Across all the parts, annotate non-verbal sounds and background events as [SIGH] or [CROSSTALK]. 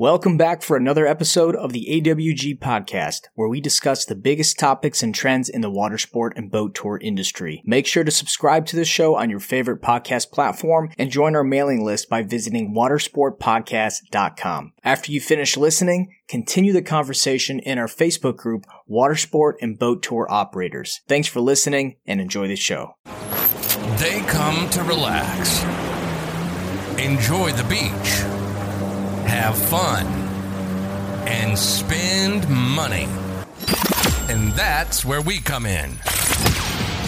Welcome back for another episode of the AWG podcast, where we discuss the biggest topics and trends in the water sport and boat tour industry. Make sure to subscribe to the show on your favorite podcast platform and join our mailing list by visiting watersportpodcast.com. After you finish listening, continue the conversation in our Facebook group, Watersport and Boat Tour Operators. Thanks for listening and enjoy the show. They come to relax, enjoy the beach have fun, and spend money. And that's where we come in.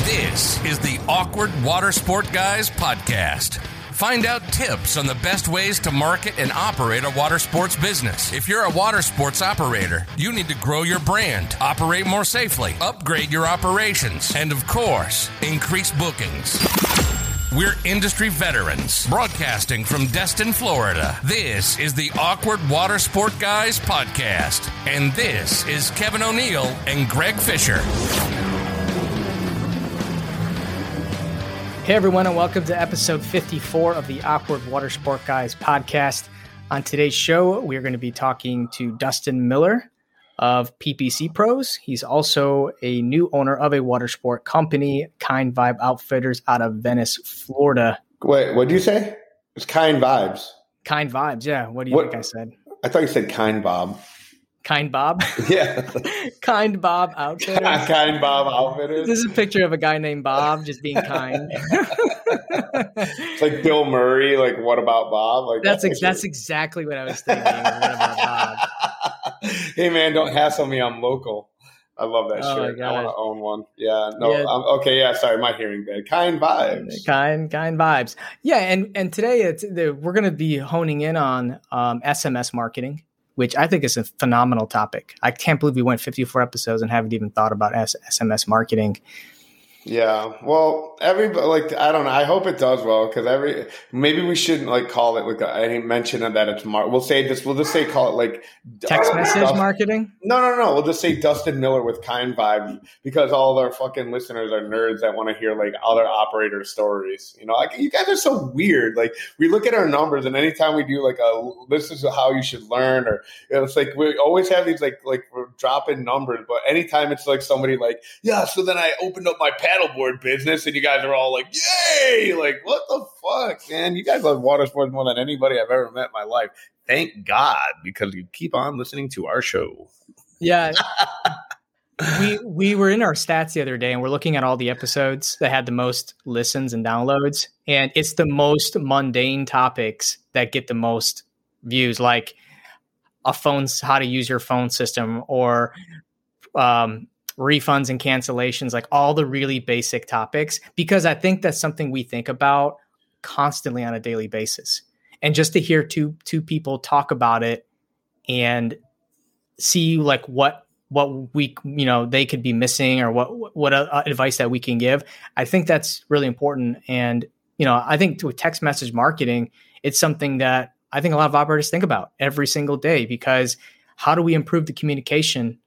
This is the Awkward Water Sport Guys podcast. Find out tips on the best ways to market and operate a water sports business. If you're a water sports operator, you need to grow your brand, operate more safely, upgrade your operations, and of course, increase bookings. We're industry veterans broadcasting from Destin, Florida. This is the Awkward Water Sport Guys podcast. And this is Kevin O'Neill and Greg Fisher. Hey, everyone, and welcome to episode 54 of the Awkward Water Sport Guys podcast. On today's show, we're going to be talking to Dustin Miller of PPC Pros. He's also a new owner of a water sport company, Kind Vibe Outfitters, out of Venice, Florida. Wait, what did you say? It's Kind Vibes. Kind Vibes, yeah. What do you what? think I said? I thought you said Kind Bob. Kind Bob? [LAUGHS] Yeah. [LAUGHS] kind Bob Outfitters. [LAUGHS] kind Bob Outfitters. This is a picture of a guy named Bob just being kind. it's like Bill Murray, like what about Bob? Like that's ex- that's exactly what I was thinking. what about Bob? [LAUGHS] hey man, don't hassle me. I'm local. I love that oh shirt. I want to own one. Yeah. No. Yeah. okay. Yeah. Sorry, my hearing bad. Kind vibes. Kind kind vibes. Yeah. And and today it's the, we're going to be honing in on um, SMS marketing, which I think is a phenomenal topic. I can't believe we went 54 episodes and haven't even thought about S- SMS marketing. Yeah. Well, everybody like I don't know. I hope it does well because every maybe we shouldn't like call it like I didn't mention that it's mar- we'll say this we'll just say call it like text uh, message marketing. No, no, no. We'll just say Dustin Miller with kind vibe because all of our fucking listeners are nerds that want to hear like other operator stories. You know, like you guys are so weird. Like we look at our numbers and anytime we do like a this is how you should learn or you know, it's like we always have these like like we're dropping numbers, but anytime it's like somebody like yeah, so then I opened up my paddleboard business, and you guys are all like, "Yay!" Like, what the fuck, man? You guys love water sports more than anybody I've ever met in my life. Thank God, because you keep on listening to our show. Yeah. [LAUGHS] we we were in our stats the other day and we're looking at all the episodes that had the most listens and downloads and it's the most mundane topics that get the most views like a phone's how to use your phone system or um, refunds and cancellations, like all the really basic topics, because I think that's something we think about constantly on a daily basis. And just to hear two two people talk about it and see like what what we you know they could be missing or what what uh, advice that we can give, I think that's really important. And you know, I think with text message marketing, it's something that I think a lot of operators think about every single day because how do we improve the communication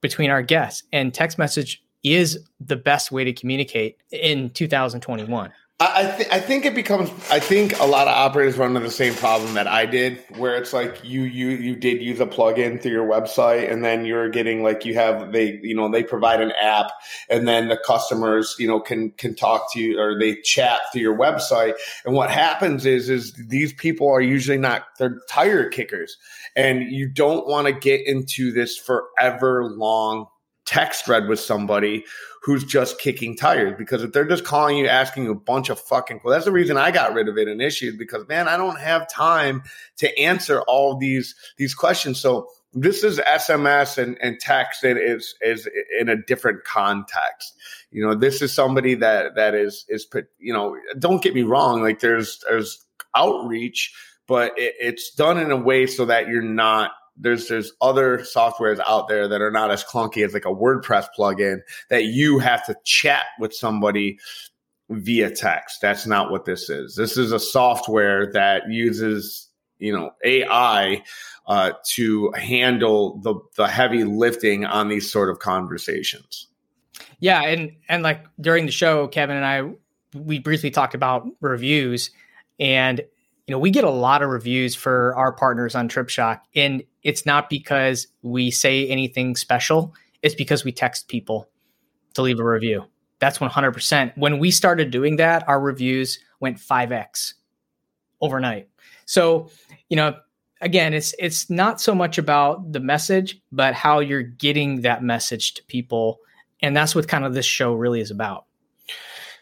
between our guests. And text message is the best way to communicate in 2021. I, th- I think it becomes. I think a lot of operators run into the same problem that I did, where it's like you you you did use a plugin through your website, and then you're getting like you have they you know they provide an app, and then the customers you know can can talk to you or they chat through your website, and what happens is is these people are usually not they're tire kickers, and you don't want to get into this forever long text thread with somebody who's just kicking tires because if they're just calling you asking you a bunch of fucking well that's the reason i got rid of it initially because man i don't have time to answer all these these questions. So this is sms and, and text that is is in a different context. You know this is somebody that that is is you know don't get me wrong like there's there's outreach but it, it's done in a way so that you're not there's there's other softwares out there that are not as clunky as like a WordPress plugin that you have to chat with somebody via text. That's not what this is. This is a software that uses you know AI uh, to handle the the heavy lifting on these sort of conversations. Yeah, and and like during the show, Kevin and I we briefly talked about reviews, and you know, we get a lot of reviews for our partners on TripShock, and it's not because we say anything special. It's because we text people to leave a review. That's 100%. When we started doing that, our reviews went 5x overnight. So, you know, again, it's it's not so much about the message, but how you're getting that message to people. And that's what kind of this show really is about.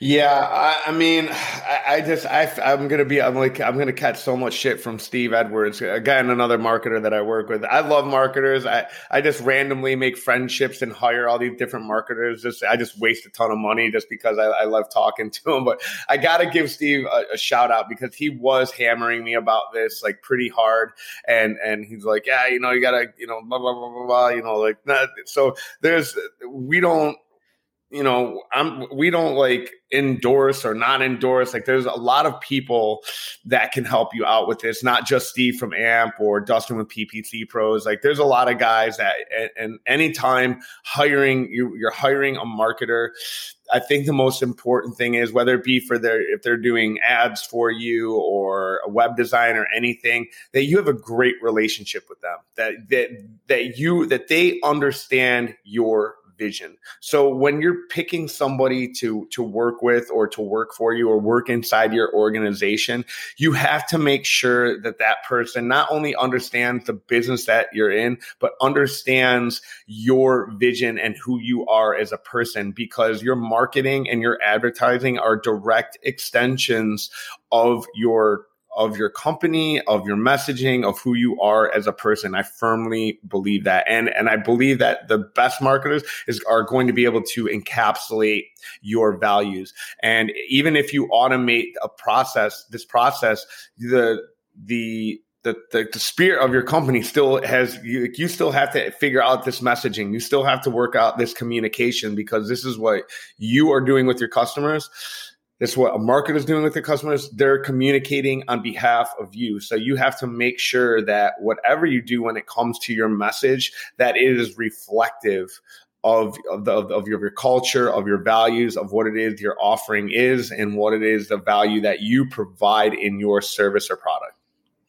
Yeah, I, I mean, I, I, just I, I'm gonna be I'm like I'm gonna catch so much shit from Steve Edwards again, another marketer that I work with. I love marketers. I I just randomly make friendships and hire all these different marketers. Just I just waste a ton of money just because I, I love talking [LAUGHS] to him. But I gotta give Steve a, a shout out because he was hammering me about this like pretty hard, and and he's like, yeah, you know, you gotta you know blah blah blah blah blah, you know, like so. There's we don't you know, I'm we don't like endorse or not endorse. Like there's a lot of people that can help you out with this, not just Steve from AMP or Dustin with PPC Pros. Like there's a lot of guys that and, and anytime hiring you you're hiring a marketer, I think the most important thing is whether it be for their if they're doing ads for you or a web design or anything, that you have a great relationship with them. That that that you that they understand your vision. So when you're picking somebody to to work with or to work for you or work inside your organization, you have to make sure that that person not only understands the business that you're in, but understands your vision and who you are as a person because your marketing and your advertising are direct extensions of your of your company, of your messaging, of who you are as a person. I firmly believe that. And, and I believe that the best marketers is, are going to be able to encapsulate your values. And even if you automate a process, this process, the, the, the, the, the, spirit of your company still has you, you still have to figure out this messaging you still have to work out this communication because this is what you are doing with your customers this is what a marketer is doing with their customers. They're communicating on behalf of you. So you have to make sure that whatever you do when it comes to your message, that it is reflective of of, the, of your, your culture, of your values, of what it is your offering is, and what it is the value that you provide in your service or product.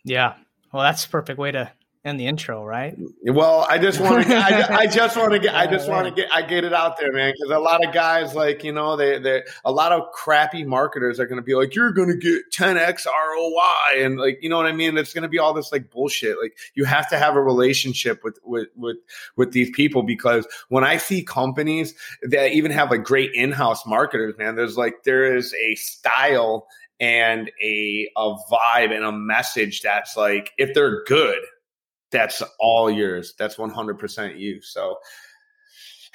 Yeah, well, that's a perfect way to in the intro, right? Well, I just want [LAUGHS] to, I, I, just want to get, I just want to get, I get it out there, man, because a lot of guys, like you know, they, they, a lot of crappy marketers are going to be like, you're going to get 10x ROI, and like, you know what I mean? It's going to be all this like bullshit. Like, you have to have a relationship with with with with these people because when I see companies that even have like great in-house marketers, man, there's like there is a style and a a vibe and a message that's like if they're good that's all yours. That's 100% you. So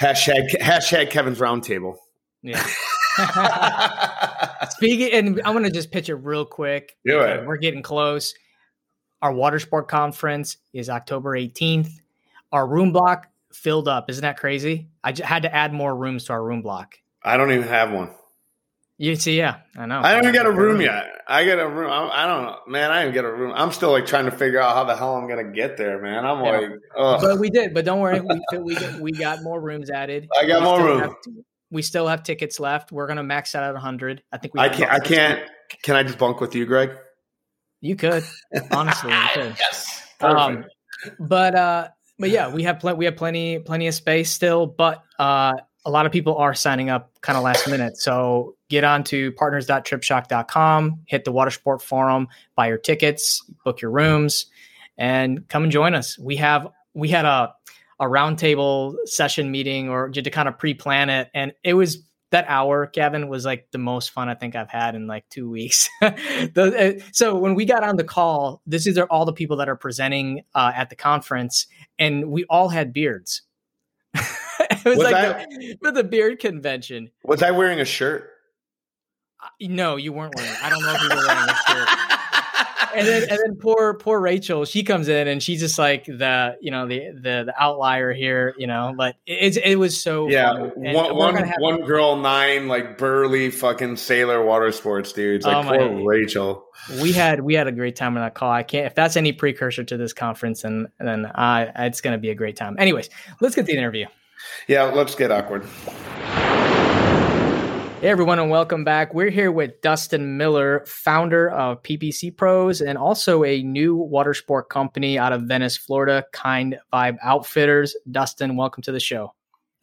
hashtag, hashtag Kevin's roundtable. Yeah. [LAUGHS] Speaking, and I'm going to just pitch it real quick. Do it. We're getting close. Our water sport conference is October 18th. Our room block filled up. Isn't that crazy? I j- had to add more rooms to our room block. I don't even have one. You see, yeah, I know. I don't even get a room yet. I get a room. I, I don't know, man. I didn't get a room. I'm still like trying to figure out how the hell I'm gonna get there, man. I'm yeah. like, Ugh. but we did. But don't worry, we we got, we got more rooms added. I got we more room. we still have tickets left. We're gonna max that out at 100. I think we. I can't. I can't. Can I just bunk with you, Greg? You could. [LAUGHS] Honestly, you could. yes. Um, but uh, but yeah, we have pl- we have plenty plenty of space still, but uh a lot of people are signing up kind of last minute. So get on to partners.tripshock.com, hit the Watersport forum, buy your tickets, book your rooms, and come and join us. We have we had a a roundtable session meeting or just to kind of pre-plan it. And it was that hour, Kevin, was like the most fun I think I've had in like two weeks. [LAUGHS] the, uh, so when we got on the call, this is all the people that are presenting uh, at the conference, and we all had beards. [LAUGHS] it was, was like I, the, for the beard convention. Was I wearing a shirt? No, you weren't wearing. I don't know if you were wearing a shirt. [LAUGHS] and then and then poor poor Rachel, she comes in and she's just like the you know the the, the outlier here, you know. But it it was so yeah. One one, one girl, nine like burly fucking sailor water sports dudes. Like oh poor my, Rachel. We had we had a great time on that call. I can't if that's any precursor to this conference, and then I it's going to be a great time. Anyways, let's get the interview. Yeah, let's get awkward. Hey everyone, and welcome back. We're here with Dustin Miller, founder of PPC Pros and also a new water sport company out of Venice, Florida, Kind Vibe Outfitters. Dustin, welcome to the show.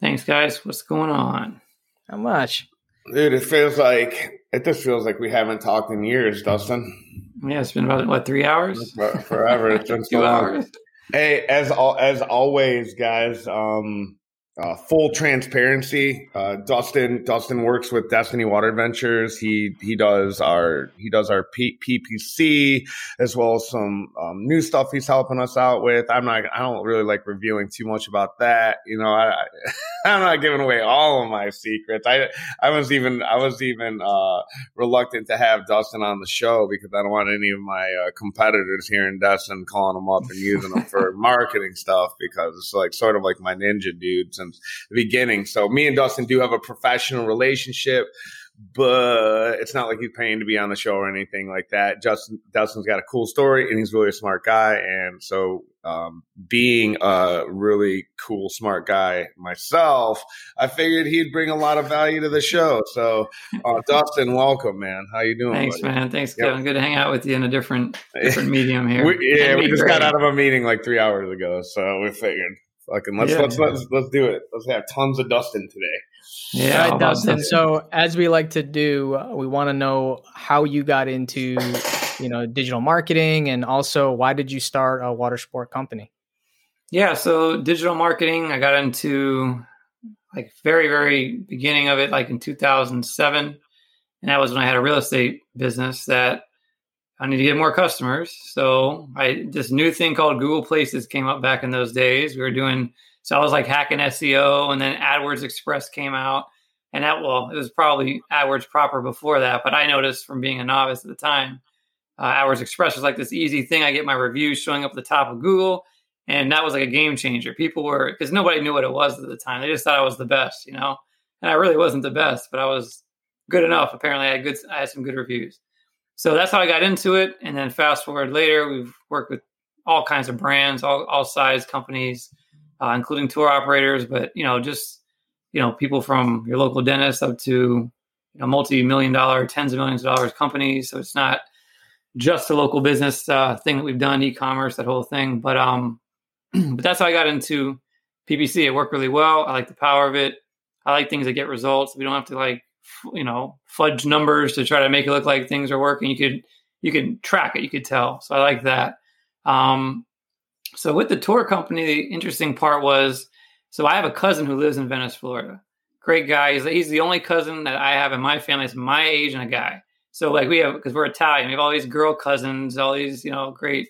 Thanks, guys. What's going on? How much? Dude, it feels like it just feels like we haven't talked in years, Dustin. Yeah, it's been about what three hours? Forever. It's [LAUGHS] been so Two long. hours. Hey, as al- as always, guys. Um, uh, full transparency. Uh, Dustin Dustin works with Destiny Water Adventures. He he does our he does our P- PPC as well as some um, new stuff he's helping us out with. I'm not I don't really like reviewing too much about that. You know, I, I [LAUGHS] [LAUGHS] I'm not giving away all of my secrets. I I was even I was even uh, reluctant to have Dustin on the show because I don't want any of my uh, competitors hearing Dustin calling them up and using them for [LAUGHS] marketing stuff because it's like sort of like my ninja dude since the beginning. So me and Dustin do have a professional relationship, but it's not like he's paying to be on the show or anything like that. Justin Dustin's got a cool story and he's really a smart guy, and so um, being a really cool, smart guy myself, I figured he'd bring a lot of value to the show. So, uh, [LAUGHS] Dustin, welcome, man. How you doing? Thanks, buddy? man. Thanks, Yep. Kevin. Good to hang out with you in a different [LAUGHS] different medium here. We, yeah, we just great. got out of a meeting like three hours ago, so we figured, fucking let's Yeah. let's let's let's do it. Let's have tons of Dustin today. Yeah, All right, Dustin. that? So, as we like to do, uh, we want to know how you got into, you know, digital marketing, and also why did you start a water sport company? Yeah, so digital marketing, I got into like very, very beginning of it, like in 2007. And that was when I had a real estate business that I need to get more customers. So I this new thing called Google Places came up back in those days. We were doing so I was like hacking SEO and then AdWords Express came out. And that well, it was probably AdWords proper before that, but I noticed from being a novice at the time, uh, AdWords Express was like this easy thing. I get my reviews showing up at the top of Google and that was like a game changer. People were because nobody knew what it was at the time. They just thought I was the best, you know. And I really wasn't the best, but I was good enough. Apparently, I had good. I had some good reviews. So that's how I got into it. And then fast forward later, we've worked with all kinds of brands, all all size companies, uh, including tour operators. But you know, just you know, people from your local dentist up to you know multi-million dollar, tens of millions of dollars companies. So it's not just a local business uh, thing that we've done, e-commerce, that whole thing. But um, [CLEARS THROAT] but that's how I got into PPC. It worked really well. I like the power of it. I like things that get results. We don't have to like you know fudge numbers to try to make it look like things are working. You could you could track it. You could tell. So I like that. Um, so with the tour company, the interesting part was so I have a cousin who lives in Venice, Florida. Great guy. He's, he's the only cousin that I have in my family that's my age and a guy. So like we have because we're Italian, we have all these girl cousins, all these you know great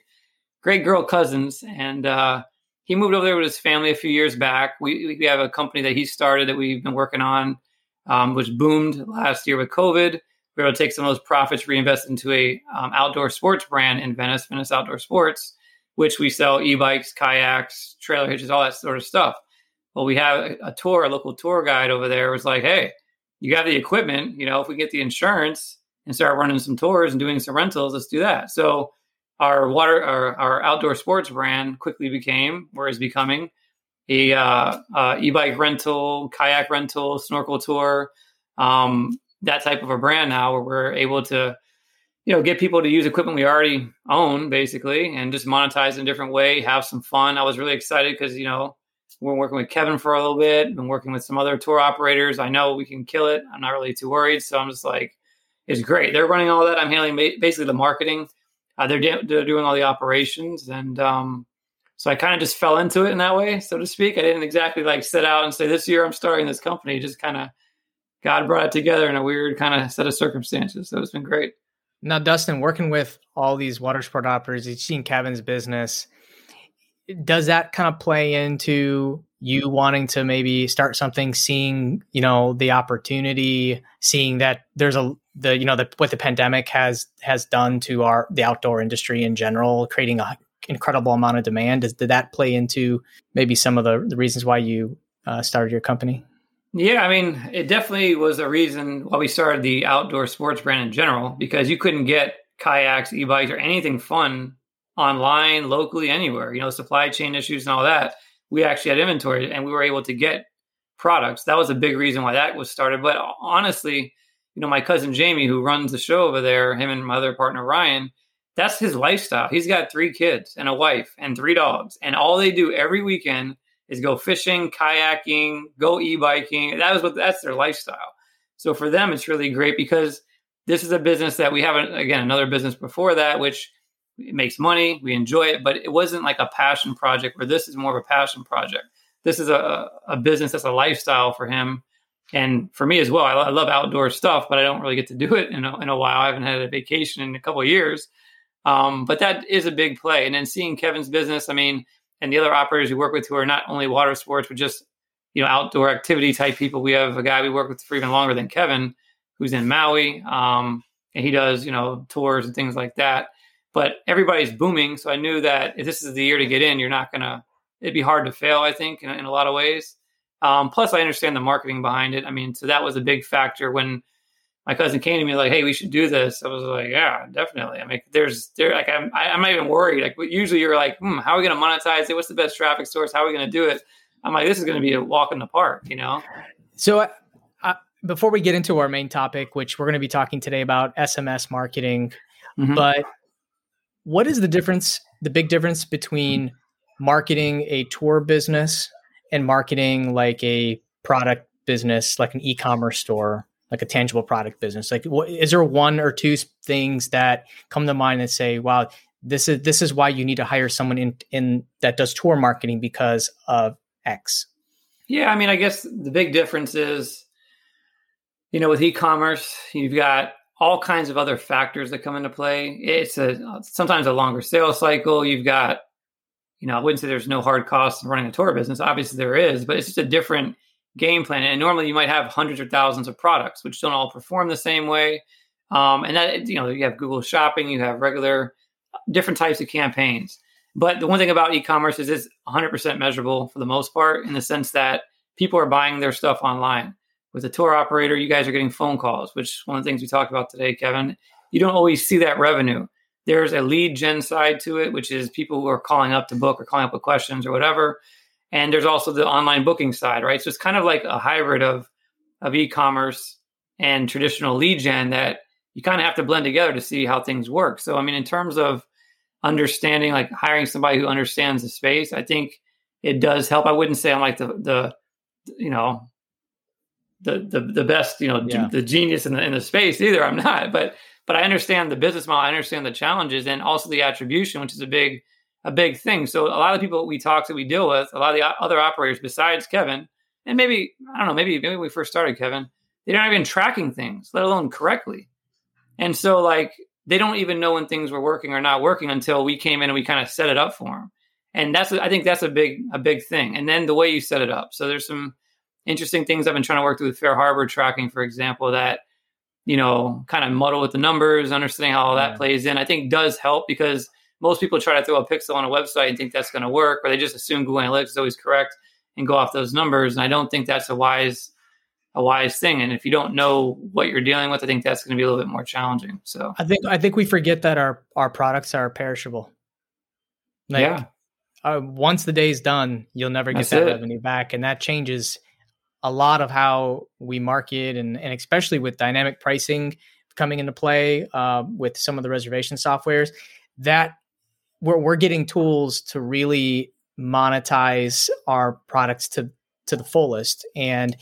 great girl cousins, and uh, he moved over there with his family a few years back. We we have a company that he started that we've been working on, um, which boomed last year with COVID. We were able to take some of those profits, reinvest into a um, outdoor sports brand in Venice, Venice Outdoor Sports, which we sell e-bikes, kayaks, trailer hitches, all that sort of stuff. Well, we have a, tour, a local tour guide over there was like, hey, you got the equipment, you know, if we get the insurance and start running some tours and doing some rentals, let's do that. So our water, our, our outdoor sports brand quickly became, or is becoming, a uh, uh, e-bike rental, kayak rental, snorkel tour, um, that type of a brand now, where we're able to, you know, get people to use equipment we already own, basically, and just monetize in a different way, have some fun. I was really excited because you know we're working with Kevin for a little bit, been working with some other tour operators. I know we can kill it. I'm not really too worried, so I'm just like, it's great. They're running all that. I'm handling basically the marketing. Uh, they're, de- they're doing all the operations, and um, so I kind of just fell into it in that way, so to speak. I didn't exactly like set out and say this year I'm starting this company. Just kind of God brought it together in a weird kind of set of circumstances. So it's been great. Now, Dustin, working with all these water sport operators, you've seen Kevin's business. Does that kind of play into you wanting to maybe start something, seeing you know the opportunity, seeing that there's a the you know the what the pandemic has has done to our the outdoor industry in general, creating a incredible amount of demand. Does, did that play into maybe some of the, the reasons why you uh, started your company? Yeah, I mean, it definitely was a reason why we started the outdoor sports brand in general because you couldn't get kayaks, e-bikes, or anything fun online, locally, anywhere. You know, supply chain issues and all that. We actually had inventory, and we were able to get products. That was a big reason why that was started. But honestly, you know, my cousin Jamie, who runs the show over there, him and my other partner Ryan, that's his lifestyle. He's got three kids and a wife and three dogs, and all they do every weekend is go fishing, kayaking, go e-biking. That is what that's their lifestyle. So for them, it's really great because this is a business that we haven't again another business before that, which makes money, we enjoy it, but it wasn't like a passion project. Where this is more of a passion project. This is a a business that's a lifestyle for him and for me as well, I, I, love outdoor stuff, but I don't really get to do it in a, in a while. I haven't had a vacation in a couple years. Um, but that is a big play. And then seeing Kevin's business, I mean, and the other operators we work with who are not only water sports, but just, you know, outdoor activity type people. We have a guy we work with for even longer than Kevin, who's in Maui. Um, and he does, you know, tours and things like that. But everybody's booming. So I knew that if this is the year to get in, you're not going to, it'd be hard to fail, I think, in, in a lot of ways. Um, plus, I understand the marketing behind it. I mean, so that was a big factor when my cousin came to me like, "Hey, we should do this." I was like, "Yeah, definitely." I mean, there's there like I'm I, am i not even worried. Like usually you're like, hmm, "How are we going to monetize it? What's the best traffic source? How are we going to do it?" I'm like, "This is going to be a walk in the park," you know. So. Uh, before we get into our main topic, which we're going to be talking today about SMS marketing, mm-hmm. but what is the difference, the big difference between marketing a tour business and marketing like a product business, like an e-commerce store, like a tangible product business? Like, what, is there one or two things that come to mind and say, "Wow, this is this is why you need to hire someone in in that does tour marketing because of X." Yeah, I mean, I guess the big difference is, you know, with e-commerce, you've got all kinds of other factors that come into play. It's a sometimes a longer sales cycle. You've got you know, I wouldn't say there's no hard costs in running a tour business. Obviously, there is, but it's just a different game plan. And normally, you might have hundreds or thousands of products, which don't all perform the same way. Um, and that you know, you have Google Shopping, you have regular, different types of campaigns. But the one thing about e-commerce is it's 100% measurable for the most part, in the sense that people are buying their stuff online. With a tour operator, you guys are getting phone calls, which is one of the things we talked about today, Kevin. You don't always see that revenue. There's a lead gen side to it, which is people who are calling up to book or calling up with questions or whatever. And there's also the online booking side, right? So it's kind of like a hybrid of of e-commerce and traditional lead gen that you kind of have to blend together to see how things work. So I mean, in terms of understanding, like hiring somebody who understands the space, I think it does help. I wouldn't say I'm like the the you know the the the best you know yeah. the genius in the in the space either. I'm not, but but I understand the business model, I understand the challenges, and also the attribution, which is a big a big thing. So a lot of people we talk to, we deal with, a lot of the other operators besides Kevin, and maybe I don't know, maybe maybe we first started Kevin, they're not even tracking things, let alone correctly. And so like they don't even know when things were working or not working until we came in and we kind of set it up for them. And that's I think that's a big a big thing. And then the way you set it up. So there's some interesting things I've been trying to work through with FareHarbor tracking, for example, that you know, kind of muddle with the numbers, understanding how all that yeah. plays in, I think does help because most people try to throw a pixel on a website and think that's going to work, or they just assume Google Analytics is always correct and go off those numbers. And I don't think that's a wise a wise thing. And if you don't know what you're dealing with, I think that's going to be a little bit more challenging. So I think I think we forget that our our products are perishable. Like, yeah. Uh, once the day's done, you'll never get that's that it. revenue back, and that changes a lot of how we market and, and especially with dynamic pricing coming into play uh, with some of the reservation softwares that we're, we're getting tools to really monetize our products to to the fullest and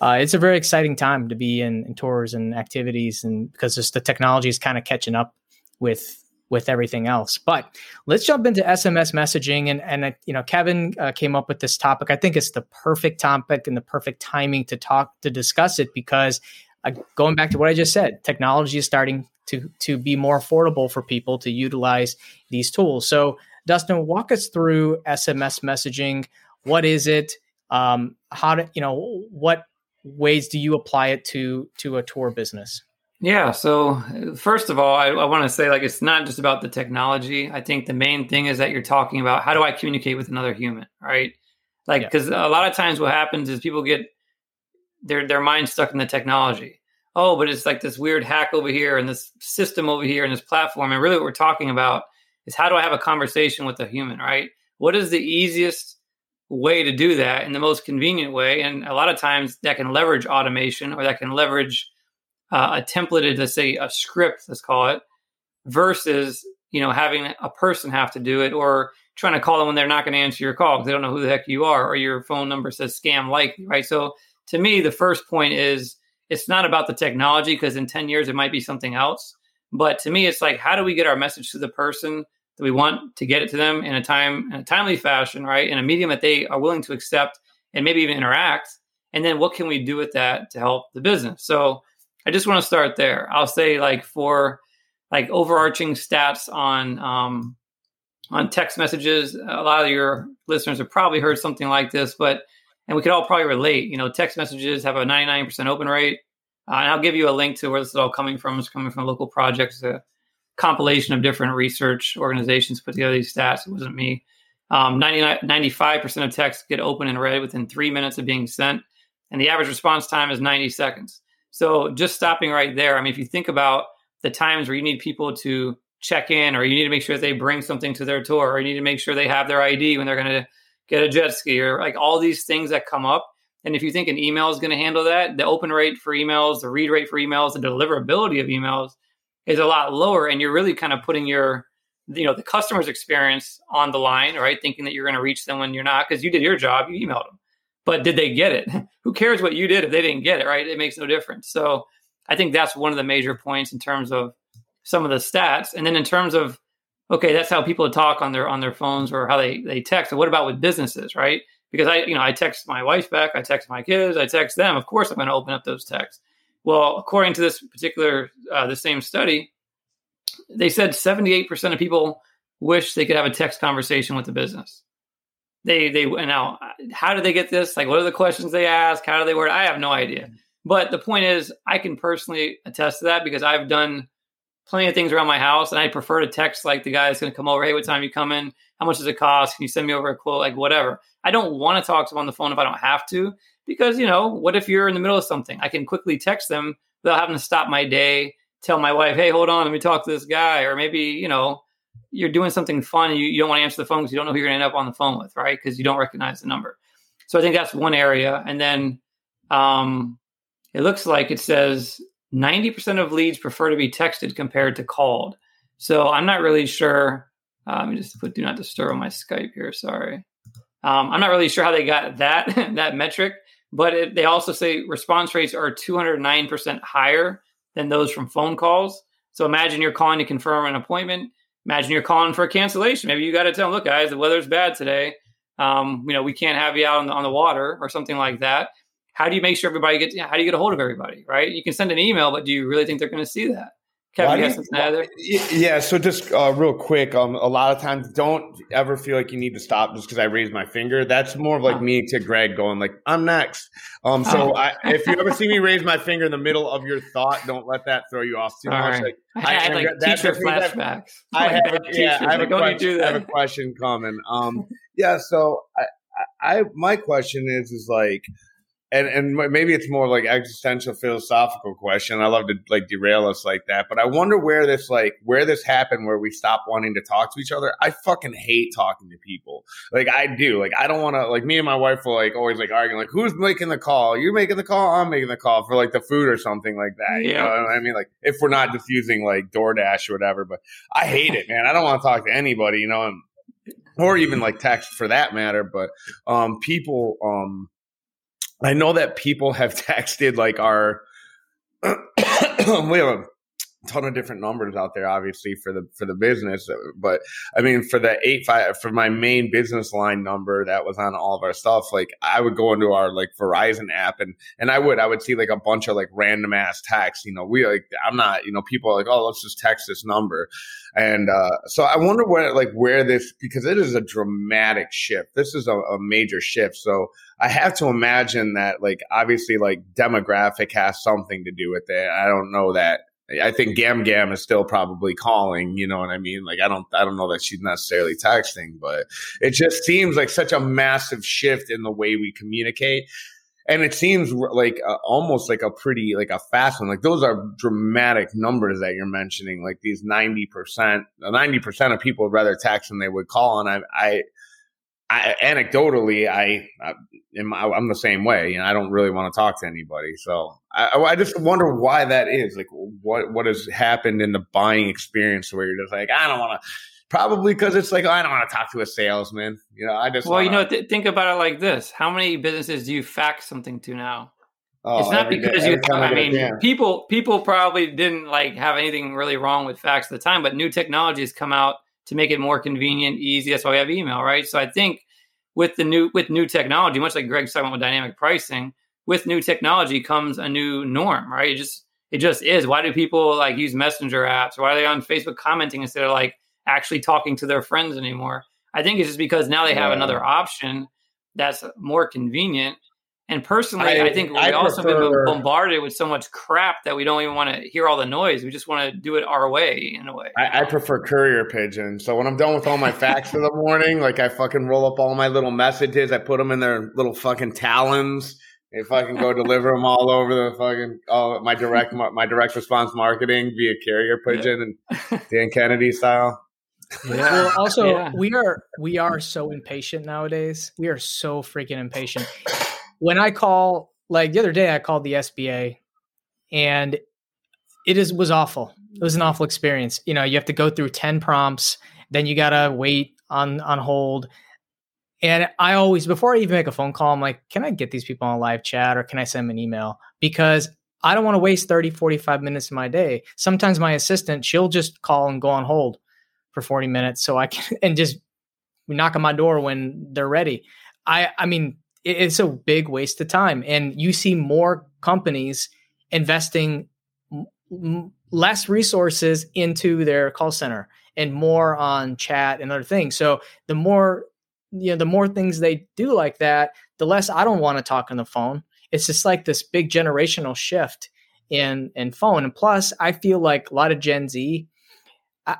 uh, it's a very exciting time to be in, in tours and activities and because just the technology is kind of catching up with with everything else. But let's jump into SMS messaging. And, and uh, you know, Kevin uh, came up with this topic. I think it's the perfect topic and the perfect timing to talk, to discuss it because uh, going back to what I just said, technology is starting to, to be more affordable for people to utilize these tools. So, Dustin, walk us through SMS messaging. What is it? Um, how do you know, what ways do you apply it to to a tour business? Yeah. So, first of all, I, I want to say like it's not just about the technology. I think the main thing is that you're talking about how do I communicate with another human, right? Like, because yeah. a lot of times what happens is people get their their mind stuck in the technology. Oh, but it's like this weird hack over here and this system over here and this platform. And really, what we're talking about is how do I have a conversation with a human, right? What is the easiest way to do that in the most convenient way? And a lot of times that can leverage automation or that can leverage uh, a templated, let's say a script, let's call it, versus you know having a person have to do it or trying to call them when they're not going to answer your call because they don't know who the heck you are or your phone number says scam likely, right? So to me, the first point is it's not about the technology because in 10 years it might be something else. But to me, it's like, how do we get our message to the person that we want to get it to them in a time in a timely fashion, right? In a medium that they are willing to accept and maybe even interact. And then what can we do with that to help the business? So I just want to start there. I'll say like for like overarching stats on um, on text messages. A lot of your listeners have probably heard something like this, but and we could all probably relate. You know, text messages have a 99% open rate. Uh, and I'll give you a link to where this is all coming from. It's coming from local projects, a compilation of different research organizations put together these stats. It wasn't me. Um, 95% of texts get open and read within three minutes of being sent, and the average response time is 90 seconds. So just stopping right there, I mean, if you think about the times where you need people to check in, or you need to make sure that they bring something to their tour, or you need to make sure they have their ID when they're going to get a jet ski, or like all these things that come up. And if you think an email is going to handle that, the open rate for emails, the read rate for emails, the deliverability of emails is a lot lower. And you're really kind of putting your, you know, the customer's experience on the line, right? Thinking that you're going to reach them when you're not, because you did your job, you emailed them. But did they get it? [LAUGHS] Who cares what you did if they didn't get it, right? It makes no difference. So I think that's one of the major points in terms of some of the stats. And then in terms of, okay, that's how people talk on their on their phones or how they they text. And what about with businesses, right? because I, you know, I text my wife back, I text my kids, I text them. Of course, I'm going to open up those texts. Well, according to this particular, uh, the same study, they said 78% of people wish they could have a text conversation with the business. They, they, now, how do they get this? Like, what are the questions they ask? How do they word? I have no idea. But the point is, I can personally attest to that because I've done plenty of things around my house, and I prefer to text like the guy that's going to come over. Hey, what time you coming? How much does it cost? Can you send me over a quote? Like whatever. I don't want to talk to them on the phone if I don't have to, because you know, what if you're in the middle of something? I can quickly text them without having to stop my day, tell my wife, "Hey, hold on, let me talk to this guy," or maybe you know, you're doing something fun and you, you don't want to answer the phone because you don't know who you're going to end up on the phone with, right? Because you don't recognize the number. So I think that's one area, and then um, it looks like it says 90% of leads prefer to be texted compared to called. So I'm not really sure. Let me just put do not disturb on my Skype here. Sorry. Um, I'm not really sure how they got that [LAUGHS] that metric, but it, they also say response rates are 209% higher than those from phone calls. So imagine you're calling to confirm an appointment. Imagine you're calling for a cancellation. Maybe you got to tell them, look, guys, the weather's bad today. Um, you know, we can't have you out on the, on the water or something like that how do you make sure everybody gets? How do you get a hold of everybody? Right? You can send an email, but do you really think they're going to see that? Kevin, yeah. So just uh, real quick, um, a lot of times don't ever feel like you need to stop just because I raised my finger. That's more of like oh. me to Greg going like I'm next. Um, so oh. I, if you ever see me [LAUGHS] raise my finger in the middle of your thought, don't let that throw you off too All much. Right. Like, I, I had like teacher flashbacks. I, have, yeah, I have, a question, I have a question coming. Um, [LAUGHS] yeah. So I, I my question is is like and and maybe it's more like existential philosophical question. I love to like derail us like that, but I wonder where this like where this happened, where we stop wanting to talk to each other. I fucking hate talking to people. Like I do. Like I don't want to. Like me and my wife will like always like arguing. Like who's making the call? You're making the call. I'm making the call for like the food or something like that. You yeah. know I mean? Like if we're not just using like DoorDash or whatever. But I hate it, man. I don't want to talk to anybody. You know. And, or even like text for that matter. But um, people um I know that people have [LAUGHS] texted like our [COUGHS] we have a ton of different numbers out there obviously for the for the business but i mean for the eight five for my main business line number that was on all of our stuff like i would go into our like verizon app and and i would i would see like a bunch of like random ass texts you know we like i'm not you know people are like oh let's just text this number. And uh so i wonder where like where this because it is a dramatic shift. This is a, a major shift. So i have to imagine that like obviously like demographic has something to do with it. I don't know that I think Gam Gam is still probably calling, you know what I mean? Like I don't I don't know that she's necessarily texting, but it just seems like such a massive shift in the way we communicate. And it seems like a, almost like a pretty like a fast one. Like those are dramatic numbers that you're mentioning. Like these ninety percent, ninety percent of people would rather text than they would call. And I, I I, anecdotally, I, I am the same way. You know, I don't really want to talk to anybody. So I, I just wonder why that is. Like, what what has happened in the buying experience where you're just like, I don't want to. Probably because it's like oh, I don't want to talk to a salesman. You know, I just well, wanna, you know, th- think about it like this: How many businesses do you fax something to now? Oh, it's not because day, you. I mean, people people probably didn't like have anything really wrong with fax at the time, but new technologies come out to make it more convenient, easy. That's why we have email, right? So I think with the new with new technology, much like Greg's talking about with dynamic pricing, with new technology comes a new norm, right? It just it just is. Why do people like use messenger apps? Why are they on Facebook commenting instead of like actually talking to their friends anymore? I think it's just because now they have yeah. another option that's more convenient and personally, I, I think we I also prefer, been bombarded with so much crap that we don't even want to hear all the noise. We just want to do it our way in a way. I, I, prefer courier pigeon. So when I'm done with all my facts for the morning, like I fucking roll up all my little messages, I put them in their little fucking talons. They fucking go [LAUGHS] deliver them all over the fucking all my direct my direct response marketing via carrier pigeon yeah. and [LAUGHS] Dan Kennedy style. Yeah. Well, also yeah. we are we are so impatient nowadays. We are so freaking impatient when I call, like the other day, I called the SBA, and it is was awful. It was an awful experience. You know, you have to go through ten prompts, then you gotta wait on on hold. And I always, before I even make a phone call, I'm like, can I get these people on live chat or can I send them an email? Because I don't want to waste 30, 45 minutes of my day. Sometimes my assistant, she'll just call and go on hold for 40 minutes so I can, [LAUGHS] and just knock on my door when they're ready. I, I mean, it's a big waste of time. And you see more companies investing m- less resources into their call center and more on chat and other things. So the more you know, the more things they do like that, the less I don't want to talk on the phone. It's just like this big generational shift in in phone. And plus, I feel like a lot of Gen Z, I,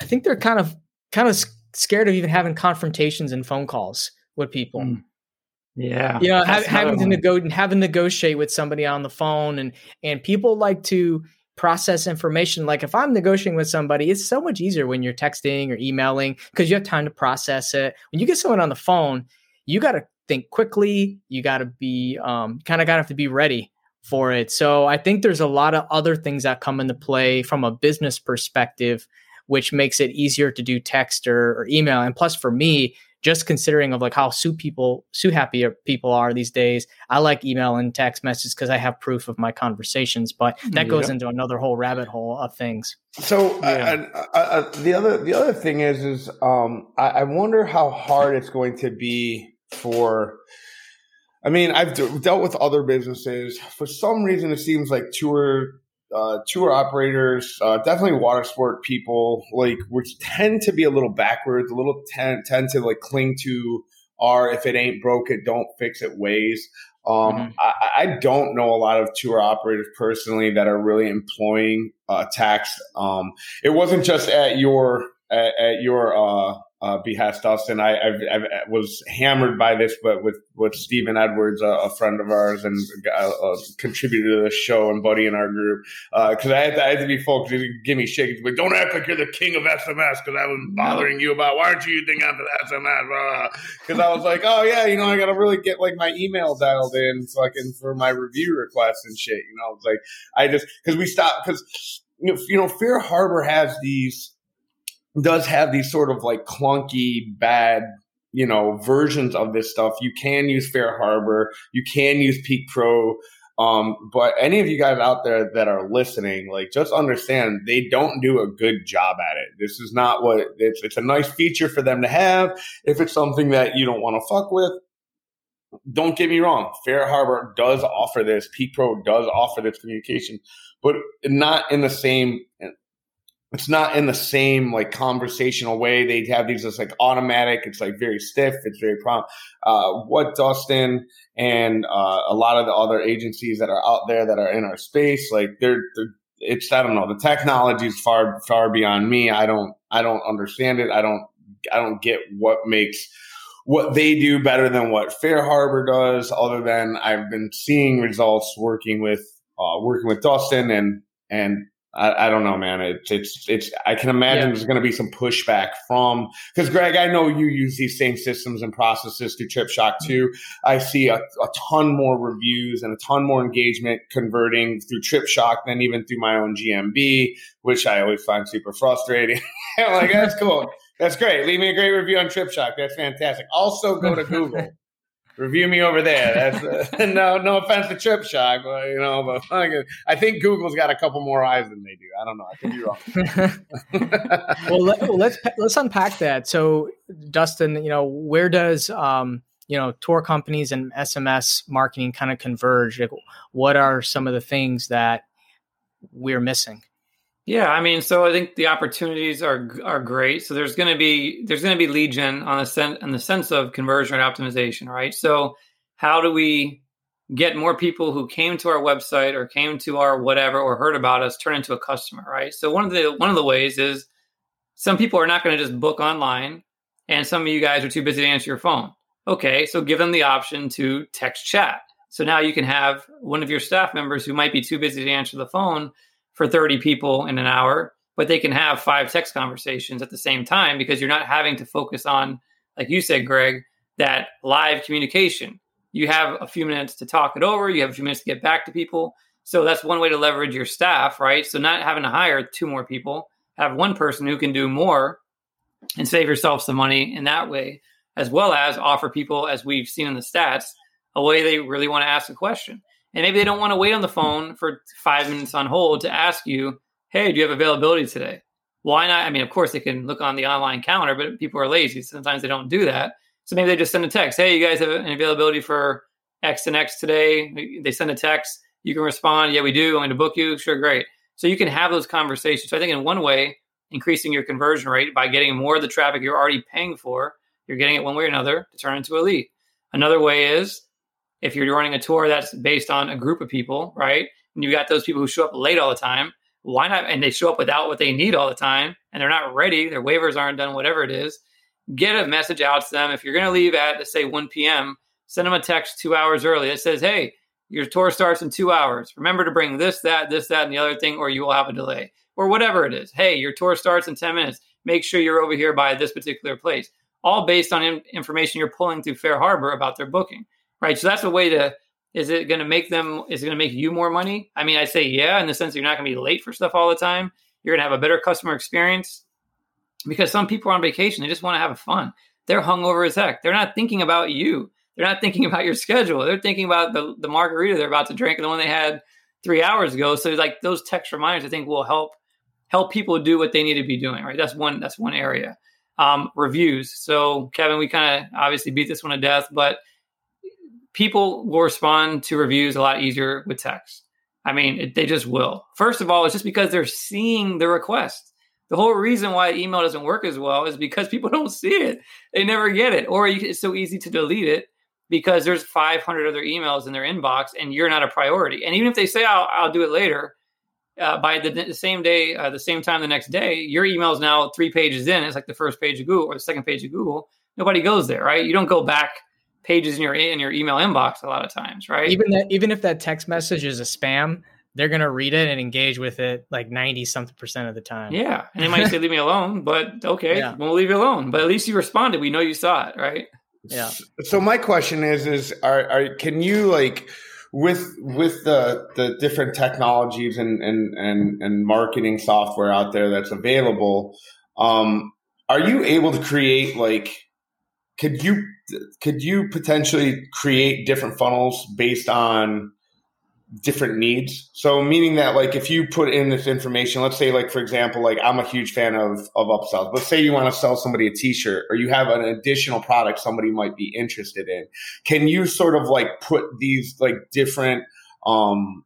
I think they're kind of kind of scared of even having confrontations and phone calls with people. Mm. Yeah, you know, ha- having to nego- having to negotiate with somebody on the phone, and and people like to process information. Like if I'm negotiating with somebody, it's so much easier when you're texting or emailing because you have time to process it. When you get someone on the phone, you got to think quickly. You got to be um, kind of got to have to be ready for it. So I think there's a lot of other things that come into play from a business perspective, which makes it easier to do text or, or email. And plus, for me, just considering of like how sue people sue happy people are these days. I like email and text messages because i have proof of my conversations but that goes into another whole rabbit hole of things. So yeah. uh, uh, uh, the other the other thing is is um, I, I, wonder how hard it's going to be for i mean i've d- dealt with other businesses. For some reason it seems like tour uh, tour operators, uh, definitely water sport people, like which tend to be a little backwards, a little tend tend to like cling to our if it ain't broke it, don't fix it ways. Um, mm-hmm. I, I, don't know a lot of tour operators personally that are really employing uh, tax. Um, it wasn't just at your at, at your uh, behest Dustin. I I've, I've, was hammered by this, but with with Stephen Edwards, a, a friend of ours and a, uh, a, contributor to the show and buddy in our group, because uh, I, I, had to be full because he give me shit. but "Don't act like you're the king of SMS," because I was bothering you about why aren't you using after the SMS? Because I was like, "Oh yeah, you know, I got to really get like my email dialed in so can for my review requests and shit." You know, it's like I just because we stopped because you know FareHarbor has these does have these sort of like clunky, bad, you know, versions of this stuff. You can use FareHarbor, you can use Peek Pro. Um, but any of you guys out there that are listening, like just understand they don't do a good job at it. This is not what it's, it's a nice feature for them to have. If it's something that you don't want to fuck with, don't get me wrong. FareHarbor does offer this. Peek Pro does offer this communication, but not in the same it's not in the same like conversational way. They have these as like automatic. It's like very stiff. It's very prompt. Uh, what Dustin and uh, a lot of the other agencies that are out there that are in our space, like they're, they're it's I don't know. The technology is far far beyond me. I don't I don't understand it. I don't I don't get what makes what they do better than what FareHarbor does. Other than I've been seeing results working with uh, working with Dustin and and I, I, don't know, man. It's it's it's. I can imagine yeah. there's going to be some pushback from because Greg, I know you use these same systems and processes through TripShock mm-hmm. too. I see a, a ton more reviews and a ton more engagement converting through TripShock than even through my own GMB, which I always find super frustrating. [LAUGHS] I'm like, that's cool. That's great. Leave me a great review on TripShock. That's fantastic. Also, go to [LAUGHS] Google review me over there. That's uh, [LAUGHS] no, no offense to TripShock, but you know, but [LAUGHS] I think Google's got a couple more eyes than they do. I don't know. I could be wrong. [LAUGHS] well, let, us let's, let's unpack that. So, Dustin, you know, where does um, you know tour companies and SMS marketing kind of converge? Like, what are some of the things that we're missing? Yeah, I mean, so I think the opportunities are are great. So there's going to be there's going to be legion on the sense in the sense of conversion and optimization, right? So how do we get more people who came to our website or came to our whatever or heard about us turn into a customer, right? So one of the one of the ways is some people are not going to just book online, and some of you guys are too busy to answer your phone. Okay, so give them the option to text chat. So now you can have one of your staff members who might be too busy to answer the phone for 30 people in an hour, but they can have five text conversations at the same time because you're not having to focus on, like you said, Greg, that live communication. You have a few minutes to talk it over, you have a few minutes to get back to people. So that's one way to leverage your staff, right? So not having to hire two more people, have one person who can do more and save yourself some money in that way, as well as offer people, as we've seen in the stats, a way they really want to ask a question. And maybe they don't want to wait on the phone for five minutes on hold to ask you, hey, do you have availability today? Why not? I mean, of course, they can look on the online calendar, but people are lazy. Sometimes they don't do that. So maybe they just send a text, hey, you guys have an availability for X and X today. They send a text. You can respond, yeah, we do. I'm going to book you. Sure, great. So you can have those conversations. So I think in one way, increasing your conversion rate by getting more of the traffic you're already paying for, you're getting it one way or another to turn into a lead. Another way is if you're running a tour that's based on a group of people, right? And you got those people who show up late all the time, why not? And they show up without what they need all the time and they're not ready, their waivers aren't done, whatever it is. Get a message out to them. If you're going to leave at, let's say, 1 p.m., send them a text two hours early that says, hey, your tour starts in two hours. Remember to bring this, that, this, that, and the other thing, or you will have a delay, or whatever it is. Hey, your tour starts in 10 minutes. Make sure you're over here by this particular place. All based on in- information you're pulling through FareHarbor about their booking right? So that's a way to. Is it going to make them? Is it going to make you more money? I mean, I say yeah, in the sense that you're not going to be late for stuff all the time. You're going to have a better customer experience because some people are on vacation. They just want to have fun. They're hungover as heck. They're not thinking about you. They're not thinking about your schedule. They're thinking about the, the margarita they're about to drink and the one they had three hours ago. So like those text reminders, I think will help help people do what they need to be doing. Right. That's one. That's one area. Um, reviews. So Kevin, we kind of obviously beat this one to death, but people will respond to reviews a lot easier with text. I mean, it, they just will. First of all, it's just because they're seeing the request. The whole reason why email doesn't work as well is because [LAUGHS] people don't see it. They never get it. Or it's so easy to delete it because there's 500 other emails in their inbox and you're not a priority. And even if they say, I'll, I'll do it later, uh, by the, the, same day, uh, the same time the next day, your email is now three pages in. It's like the first page of Google or the second page of Google. Nobody goes there, right? You don't go back pages in your in your email inbox a lot of times, right? Even that, even if that text message is a spam, they're gonna read it and engage with it like ninety something percent of the time. Yeah, and they might say leave me alone, but okay, yeah. we'll leave you alone. But at least you responded. We know you saw it, right? Yeah. So my question is: is are, are can you like with with the the different technologies and and and, and marketing software out there that's available? Um, are you able to create like could you could you potentially create different funnels based on different needs? So meaning that like if you put in this information let's say like for example like i'm a huge fan of of upsells. But say you want to sell somebody a t-shirt or you have an additional product somebody might be interested in. Can you sort of like put these like different um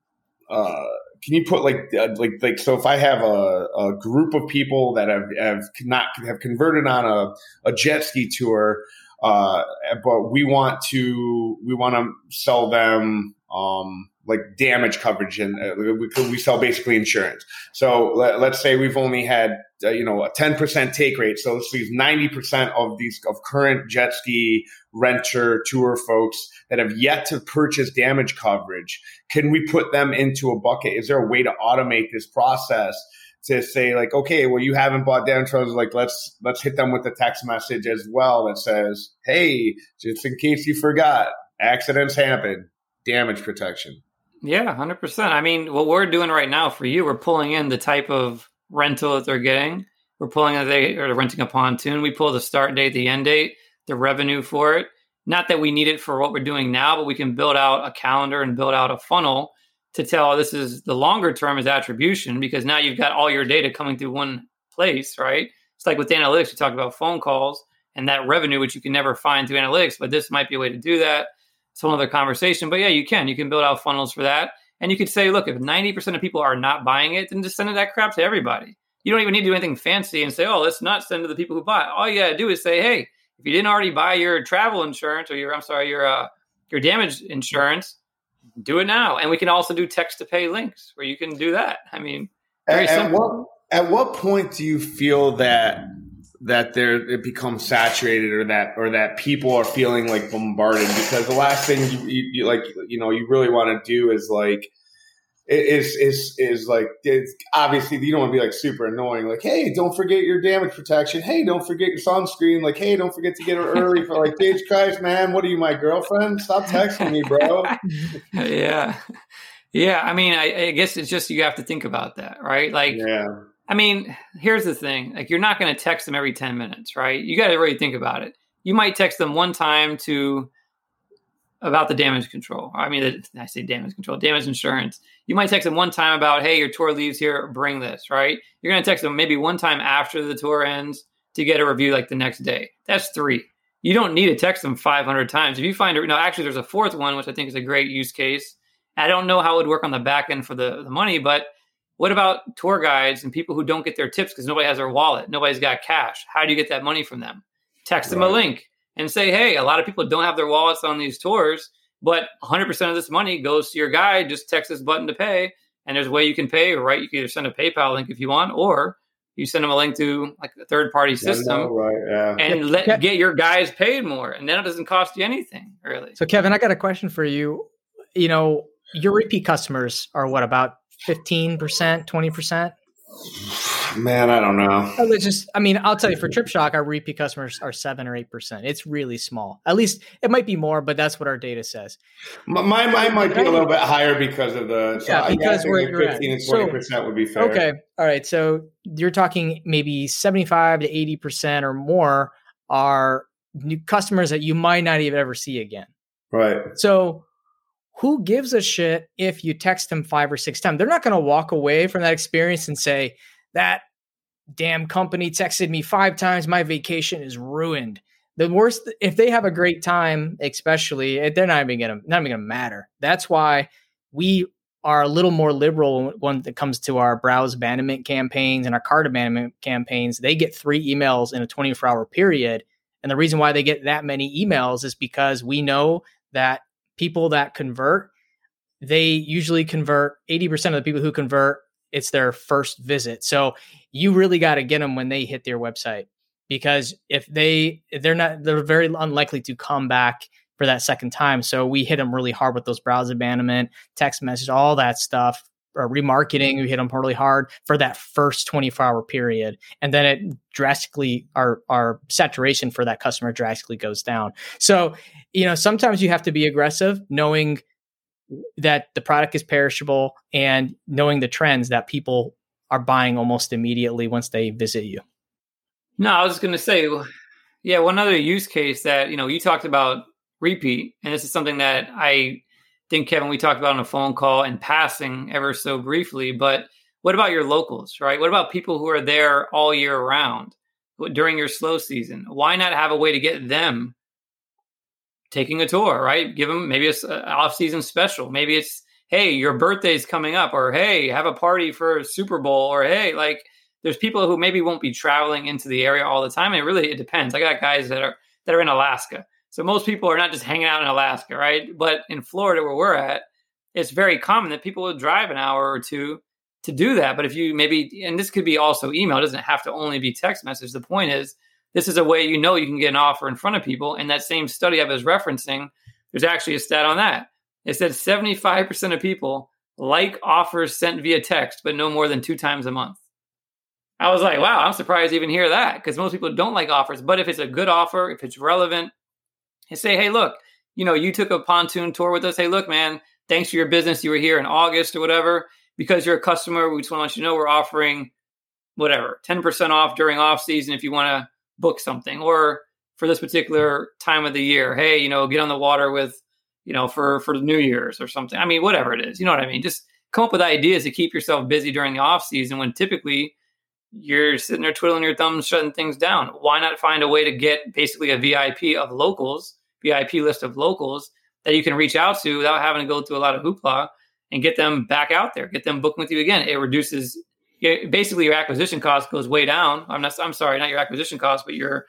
uh can you put like uh, like like so if I have a, a group of people that have have not have converted on a, a jet ski tour, uh, but we want to we want to sell them um, like damage coverage and uh, we, we sell basically insurance. So let, us say we've only had uh, you know a 10% take rate. So this leaves 90% of these of current jet ski renter tour folks that have yet to purchase damage coverage. Can we put them into a bucket? Is there a way to automate this process? To say like, okay, well, you haven't bought down coverage. Like, let's let's hit them with a text message as well that says, hey, just in case you forgot, accidents happen, damage protection. Yeah, hundred percent. I mean, what we're doing right now for you, we're pulling in the type of rental that they're getting. We're pulling that they are renting a pontoon. We pull the start date, the end date, the revenue for it. Not that we need it for what we're doing now, but we can build out a calendar and build out a funnel to tell this is the longer term is attribution because now you've got all your data coming through one place, right? It's like with analytics, we talk about phone calls and that revenue, which you can never find through analytics, but this might be a way to do that. It's a whole other conversation. But yeah, you can. You can build out funnels for that. And you could say, look, if 90% of people are not buying it, then just send that crap to everybody. You don't even need to do anything fancy and say, oh, let's not send to the people who buy. All you gotta do is say, hey, if you didn't already buy your travel insurance or your, I'm sorry, your uh, your damage insurance, do it now. And we can also do text to pay links where you can do that. I mean, very at, simple. At what, at what point do you feel that that there it becomes saturated or that or that people are feeling like bombarded because the last thing you, you, you like you know you really want to do is like is is is like it's obviously you don't want to be like super annoying like hey don't forget your damage protection. Hey don't forget your sunscreen. Like hey don't forget to get her early for like Jesus Christ man. What are you my girlfriend? Stop texting me bro. [LAUGHS] Yeah. Yeah I mean I, I guess it's just you have to think about that right? Like yeah. I mean, here's the thing: like, you're not going to text them every ten minutes, right? You got to really think about it. You might text them one time to about the damage control. I mean, I say damage control, damage insurance. You might text them one time about, hey, your tour leaves here, bring this, right? You're going to text them maybe one time after the tour ends to get a review like the next day. That's three. You don't need to text them 500 times. If you find it, no, actually, there's a fourth one, which I think is a great use case. I don't know how it would work on the back end for the, the money, but what about tour guides and people who don't get their tips because nobody has their wallet? Nobody's got cash. How do you get that money from them? Text right. them a link and say, hey, a lot of people don't have their wallets on these tours, but 100% of this money goes to your guide. Just text this button to pay. And there's a way you can pay, right? You can either send a PayPal link if you want, or you send them a link to like a third party system yeah, no, right, yeah. and let get your guys paid more. And then it doesn't cost you anything, really. So, Kevin, I got a question for you. You know, your repeat customers are what about 15%, 20%? Man, I don't know. Oh, it's just, I mean, I'll tell you, for TripShock, our repeat customers are seven or eight percent. It's really small. At least it might be more, but that's what our data says. My mine might be a little bit higher because of the so yeah, because we're fifteen and twenty percent so, would be fair. Okay, all right. So you're talking maybe seventy-five to eighty percent or more are new customers that you might not even ever see again. Right. So who gives a shit if you text them five or six times? They're not going to walk away from that experience and say, that damn company texted me five times, my vacation is ruined. The worst, if they have a great time, especially, eh, they're not even gonna not even gonna matter. That's why we are a little more liberal when it comes to our browse abandonment campaigns and our cart abandonment campaigns. They get three emails in a 24 hour period. And the reason why they get that many emails is because we know that people that convert, they usually convert 80% of the people who convert, it's their first visit. So you really got to get them when they hit their website because if they they're not they're very unlikely to come back for that second time. So we hit them really hard with those browse abandonment, text message, all that stuff. Or remarketing, we hit them really hard for that first 24 hour period. And then it drastically, our, our saturation for that customer drastically goes down. So you know, sometimes you have to be aggressive, knowing that the product is perishable and knowing the trends that people are buying almost immediately once they visit you. No, I was going to say, yeah, one other use case that, you know, you talked about repeat, and this is something that I think, Kevin, we talked about on a phone call in passing ever so briefly, but what about your locals, right? What about people who are there all year round during your slow season? Why not have a way to get them taking a tour, right? Give them maybe it's an off-season special. Maybe it's hey, your birthday's coming up, or hey, have a party for Super Bowl, or hey, like there's people who maybe won't be traveling into the area all the time. And it really it depends. I got guys that are that are in Alaska, so most people are not just hanging out in Alaska, right? But in Florida, where we're at, it's very common that people will drive an hour or two to do that. But if you maybe, and this could be also email, doesn't have to only be text message. The point is, this is a way you know you can get an offer in front of people. And that same study I was referencing, there's actually a stat on that. It said 75% of people like offers sent via text, but no more than two times a month. I was like, wow, I'm surprised to even hear that because most people don't like offers. But if it's a good offer, if it's relevant, and say, hey, look, you know, you took a pontoon tour with us. Hey, look, man, thanks for your business. You were here in August or whatever. Because you're a customer, we just want to let you know we're offering whatever 10% off during off season if you want to book something or for this particular time of the year hey you know get on the water with you know for for new year's or something. I mean whatever it is you know what i mean? Just come up with ideas to keep yourself busy during the off season when typically you're sitting there twiddling your thumbs shutting things down. Why not find a way to get basically a vip of locals vip list of locals that you can reach out to without having to go through a lot of hoopla and get them back out there get them booking with you again. It reduces basically your acquisition cost goes way down. I'm not. I'm sorry, not your acquisition cost, but your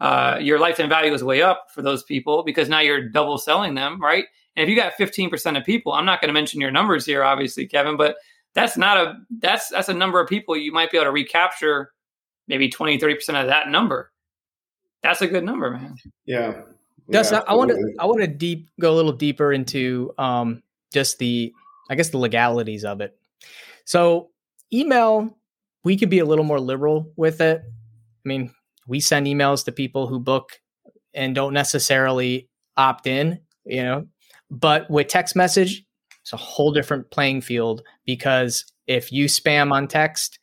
uh, your lifetime value goes way up for those people because now you're double selling them, right? And if you got 15% of people, I'm not going to mention your numbers here, obviously, Kevin, but that's not a that's that's a number of people you might be able to recapture maybe 20 30% of that number that's a good number man yeah, Dustin, yeah I want to I want to deep go a little deeper into um, just the I guess the legalities of it. So email, we could be a little more liberal with it. I mean, we send emails to people who book and don't necessarily opt in, you know. But with text message, it's a whole different playing field because if you spam on text,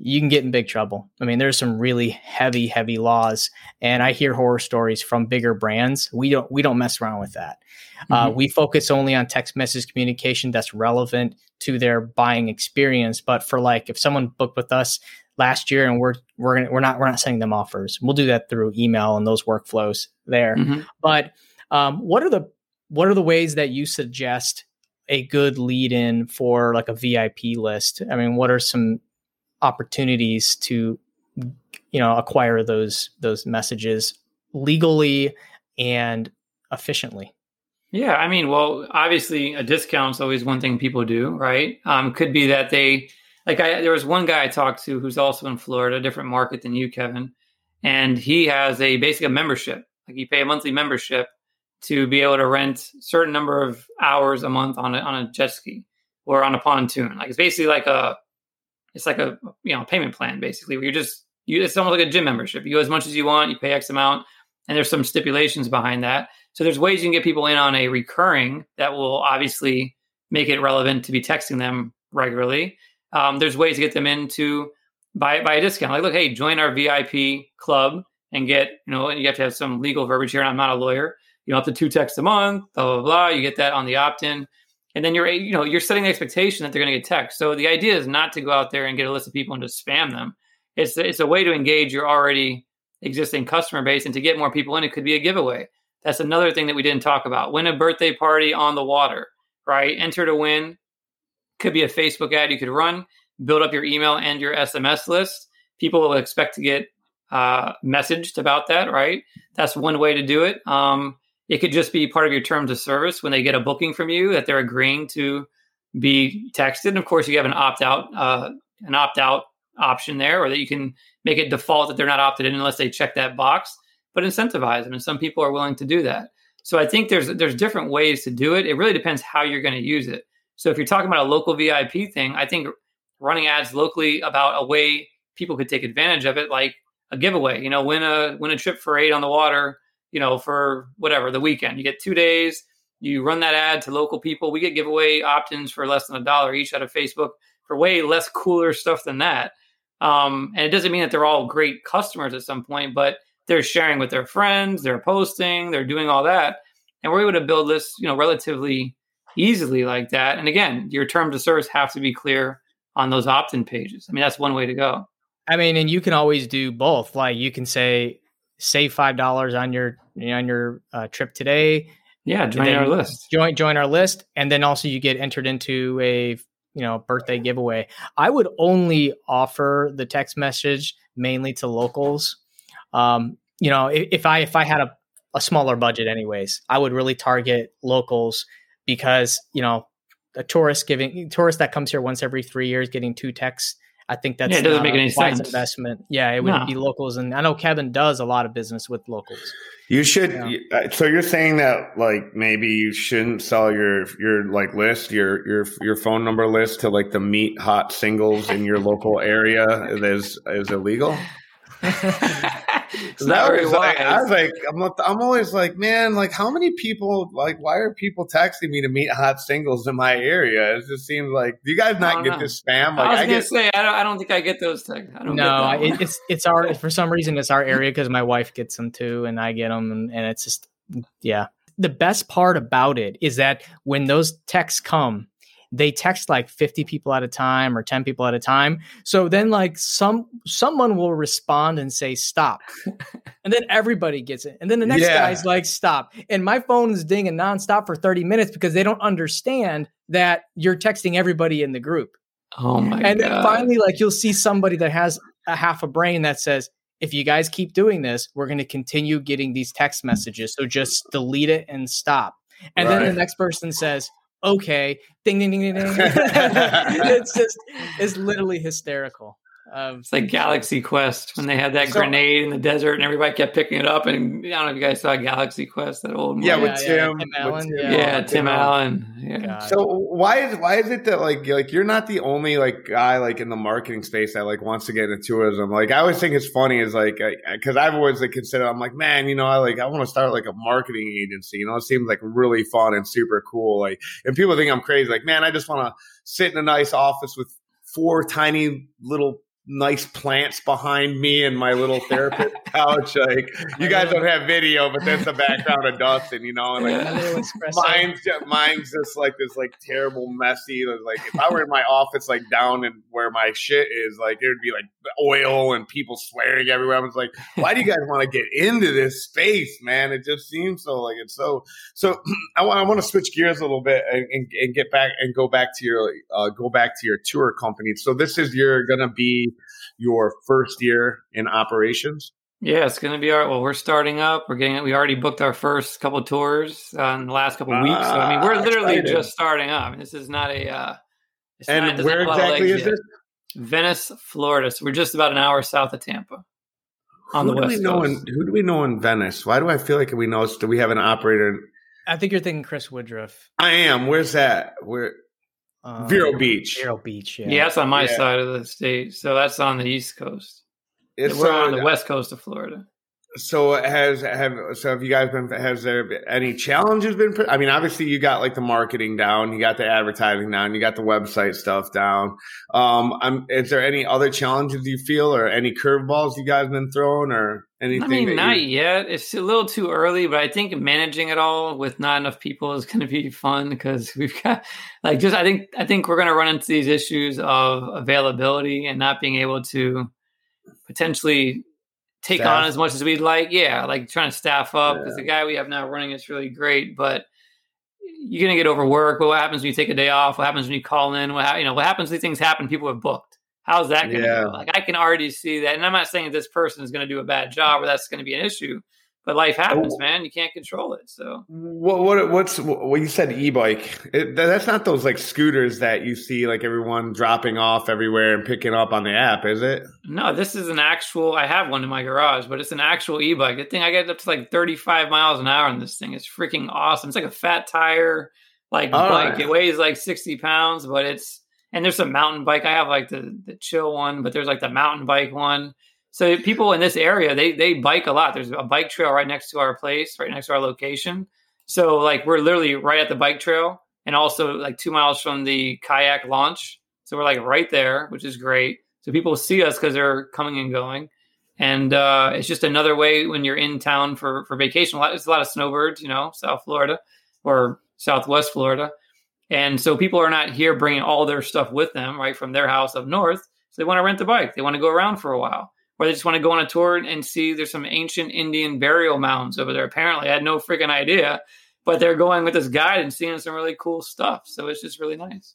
you can get in big trouble. I mean, there's some really heavy, heavy laws, and I hear horror stories from bigger brands. We don't we don't mess around with that. Uh, mm-hmm. Uh, we focus only on text message communication that's relevant to their buying experience. But for like, if someone booked with us last year and we're we're gonna, we're not we're not sending them offers, we'll do that through email and those workflows there. Mm-hmm. But um, what are the what are the ways that you suggest a good lead in for like a VIP list? I mean, what are some opportunities to you know acquire those those messages legally and efficiently. Yeah i mean well obviously a discount's always one thing people do right? Um, could be that they like I, there was one guy i talked to who's also in florida a different market than you kevin and he has a basic a membership. Like you pay a monthly membership to be able to rent certain number of hours a month on a, on a jet ski or on a pontoon. Like it's basically like a it's like a you know payment plan basically where you're just you it's almost like a gym membership. You go as much as you want, you pay X amount, and there's some stipulations behind that. So there's ways you can get people in on a recurring that will obviously make it relevant to be texting them regularly. Um, there's ways to get them into buy buy a discount. Like, look, hey, join our VIP club and get you know, and you have to have some legal verbiage here. And I'm not a lawyer. You know, up to two texts a month, blah blah blah. You get that on the opt in and then you're you know you're setting the expectation that they're going to get text. So the idea is not to go out there and get a list of people and just spam them. It's it's a way to engage your already existing customer base and to get more people in. It could be a giveaway. That's another thing that we didn't talk about. Win a birthday party on the water, right? Enter to win. Could be a Facebook ad you could run. Build up your email and your SMS list. People will expect to get uh, messaged about that, right? That's one way to do it. Um, it could just be part of your terms of service when they get a booking from you that they're agreeing to be texted. And of course, you have an opt out, uh, an opt out option there, or that you can make it default that they're not opted in unless they check that box. But incentivize them, and some people are willing to do that. So I think there's there's different ways to do it. It really depends how you're going to use it. So if you're talking about a local VIP thing, I think running ads locally about a way people could take advantage of it, like a giveaway. You know, win a win a trip for eight on the water you know, for whatever the weekend. You get two days. You run that ad to local people. We get giveaway opt-ins for less than a dollar each out of Facebook for way less cooler stuff than that. Um, and it doesn't mean that they're all great customers at some point, but they're sharing with their friends, they're posting, they're doing all that, and we're able to build this, you know, relatively easily like that. And again, your terms of service have to be clear on those opt-in pages. I mean, that's one way to go. I mean, and you can always do both. Like you can say, save five dollars on your on your uh, trip today. Yeah, join our list. Join join our list, and then also you get entered into a you know birthday giveaway. I would only offer the text message mainly to locals. Um, you know, if, if I if I had a, a smaller budget, anyways, I would really target locals because you know a tourist giving tourist that comes here once every three years getting two texts. I think that's Yeah, it doesn't make any sense. investment. Yeah, it would No. be locals, and I know Kevin does a lot of business with locals. You should. Yeah. uh, So you're saying that like maybe you shouldn't sell your your like list your your your phone number list to like the meat hot singles in your local area is is illegal. [LAUGHS] it's That was like, I was like, I'm, I'm always like, man, like how many people, like, why are people texting me to meet hot singles in my area? It just seems like, do you guys not get know. this spam? I Like, was I, gonna get, say I don't, I don't think I get those texts. I don't No, get I- that one. it, it's it's our [LAUGHS] for some reason it's our area because my wife gets them too, and I get them, and, and it's just yeah. The best part about it is that when those texts come, they text like 50 people at a time or 10 people at a time. So then like some someone will respond and say stop. [LAUGHS] and then everybody gets it. And then the next Yeah. guy's like stop. And my phone is dinging nonstop for 30 minutes because they don't understand that you're texting everybody in the group. oh my and then god! finally, like you'll see somebody that has a half a brain that says, if you guys keep doing this, we're going to continue getting these text messages. So just delete it and stop. And then the next person says, okay, ding, ding, ding, ding, ding. [LAUGHS] it's just, it's literally hysterical. Um, It's like Galaxy Quest when they had that So- grenade in the desert and everybody kept picking it up. And I don't know if you guys saw Galaxy Quest, that old Yeah, movie. with Tim- Tim with Tim yeah. yeah, Tim Tim Allen. Allen. Yeah. So why is why is it that like like you're not the only like guy like in the marketing space that like wants to get into tourism? Like I always think it's funny is like because I've always like considered I'm like man you know I like I want to start like a marketing agency you know it seems like really fun and super cool like and people think I'm crazy like man I just want to sit in a nice office with four tiny little nice plants behind me and my little therapist [LAUGHS] couch like you guys don't have video but that's the background of Dustin you know and like a little espresso. mine's just, mine's just like this like terrible messy like if i were in my office like down in where my shit is like it would be like oil and people swearing everywhere i was like why do you guys want to get into this space man it just seems so like it's so so [CLEARS THROAT] i want i want to switch gears a little bit and, and, and get back and go back to your uh, go back to your tour company so this is your gonna be your first year in operations Yeah, it's going to be our. Well, we're starting up. We're getting. We already booked our first couple tours uh, in the last couple of weeks. So I mean, we're Ah, literally excited. just starting up. This is not a. Uh, it's and doesn't where have a lot of exactly is this Venice, Florida. So we're just about an hour south of Tampa. On who the do west we know coast. in, who do we know in Venice? Why do I feel like we know? Do we have an operator? In, I think you're thinking Chris Woodruff. I am. Where's that? Where Um, Vero Beach. Vero Beach. Yeah. Yeah, that's on my Yeah. side of the state. So that's on the east coast. It's we're so, on the west coast of Florida. So has have so have you guys been? Has there been any challenges been? I mean, obviously you got like the marketing down, you got the advertising down, you got the website stuff down. Um, I'm, is there any other challenges you feel, or any curveballs you guys been throwing, or anything? I mean, not you, yet. It's a little too early, but I think managing it all with not enough people is going to be fun because we've got like just I think I think we're going to run into these issues of availability and not being able to potentially take Staff. on as much as we'd like. Yeah, like trying to staff up because the guy we have now running is really great, but you're going to get overworked. But what happens when you take a day off? What happens when you call in? What hap- you know? What happens when these things happen? People have booked. How's that going to Yeah. go? Like I can already see that, and I'm not saying this person is going to do a bad job or that's going to be an issue, but life oh, happens, Oh. man. You can't control it. So what what what's what you said e-bike? It, that's not those like scooters that you see like everyone dropping off everywhere and picking up on the app, is it? no, this is an actual. I have one in my garage, but it's an actual e-bike. The thing I get up to like 35 miles an hour on this thing. It's freaking awesome. It's like a fat tire like All bike. right. It weighs like 60 pounds, but it's and there's a mountain bike. I have like the the chill one, but there's like the mountain bike one. So people in this area, they they bike a lot. There's a bike trail right next to our place, right next to our location. So like we're literally right at the bike trail, and also like two miles from the kayak launch. So we're like right there, which is great. So people see us because they're coming and going, and uh, it's just another way when you're in town for for vacation. A lot, a lot of snowbirds, you know, South Florida or Southwest Florida, and so people are not here bringing all their stuff with them, right, from their house up north. So they want to rent the bike. They want to go around for a while or they just want to go on a tour and see there's some ancient Indian burial mounds over there. Apparently, I had no freaking idea, but they're going with this guide and seeing some really cool stuff. So it's just really nice.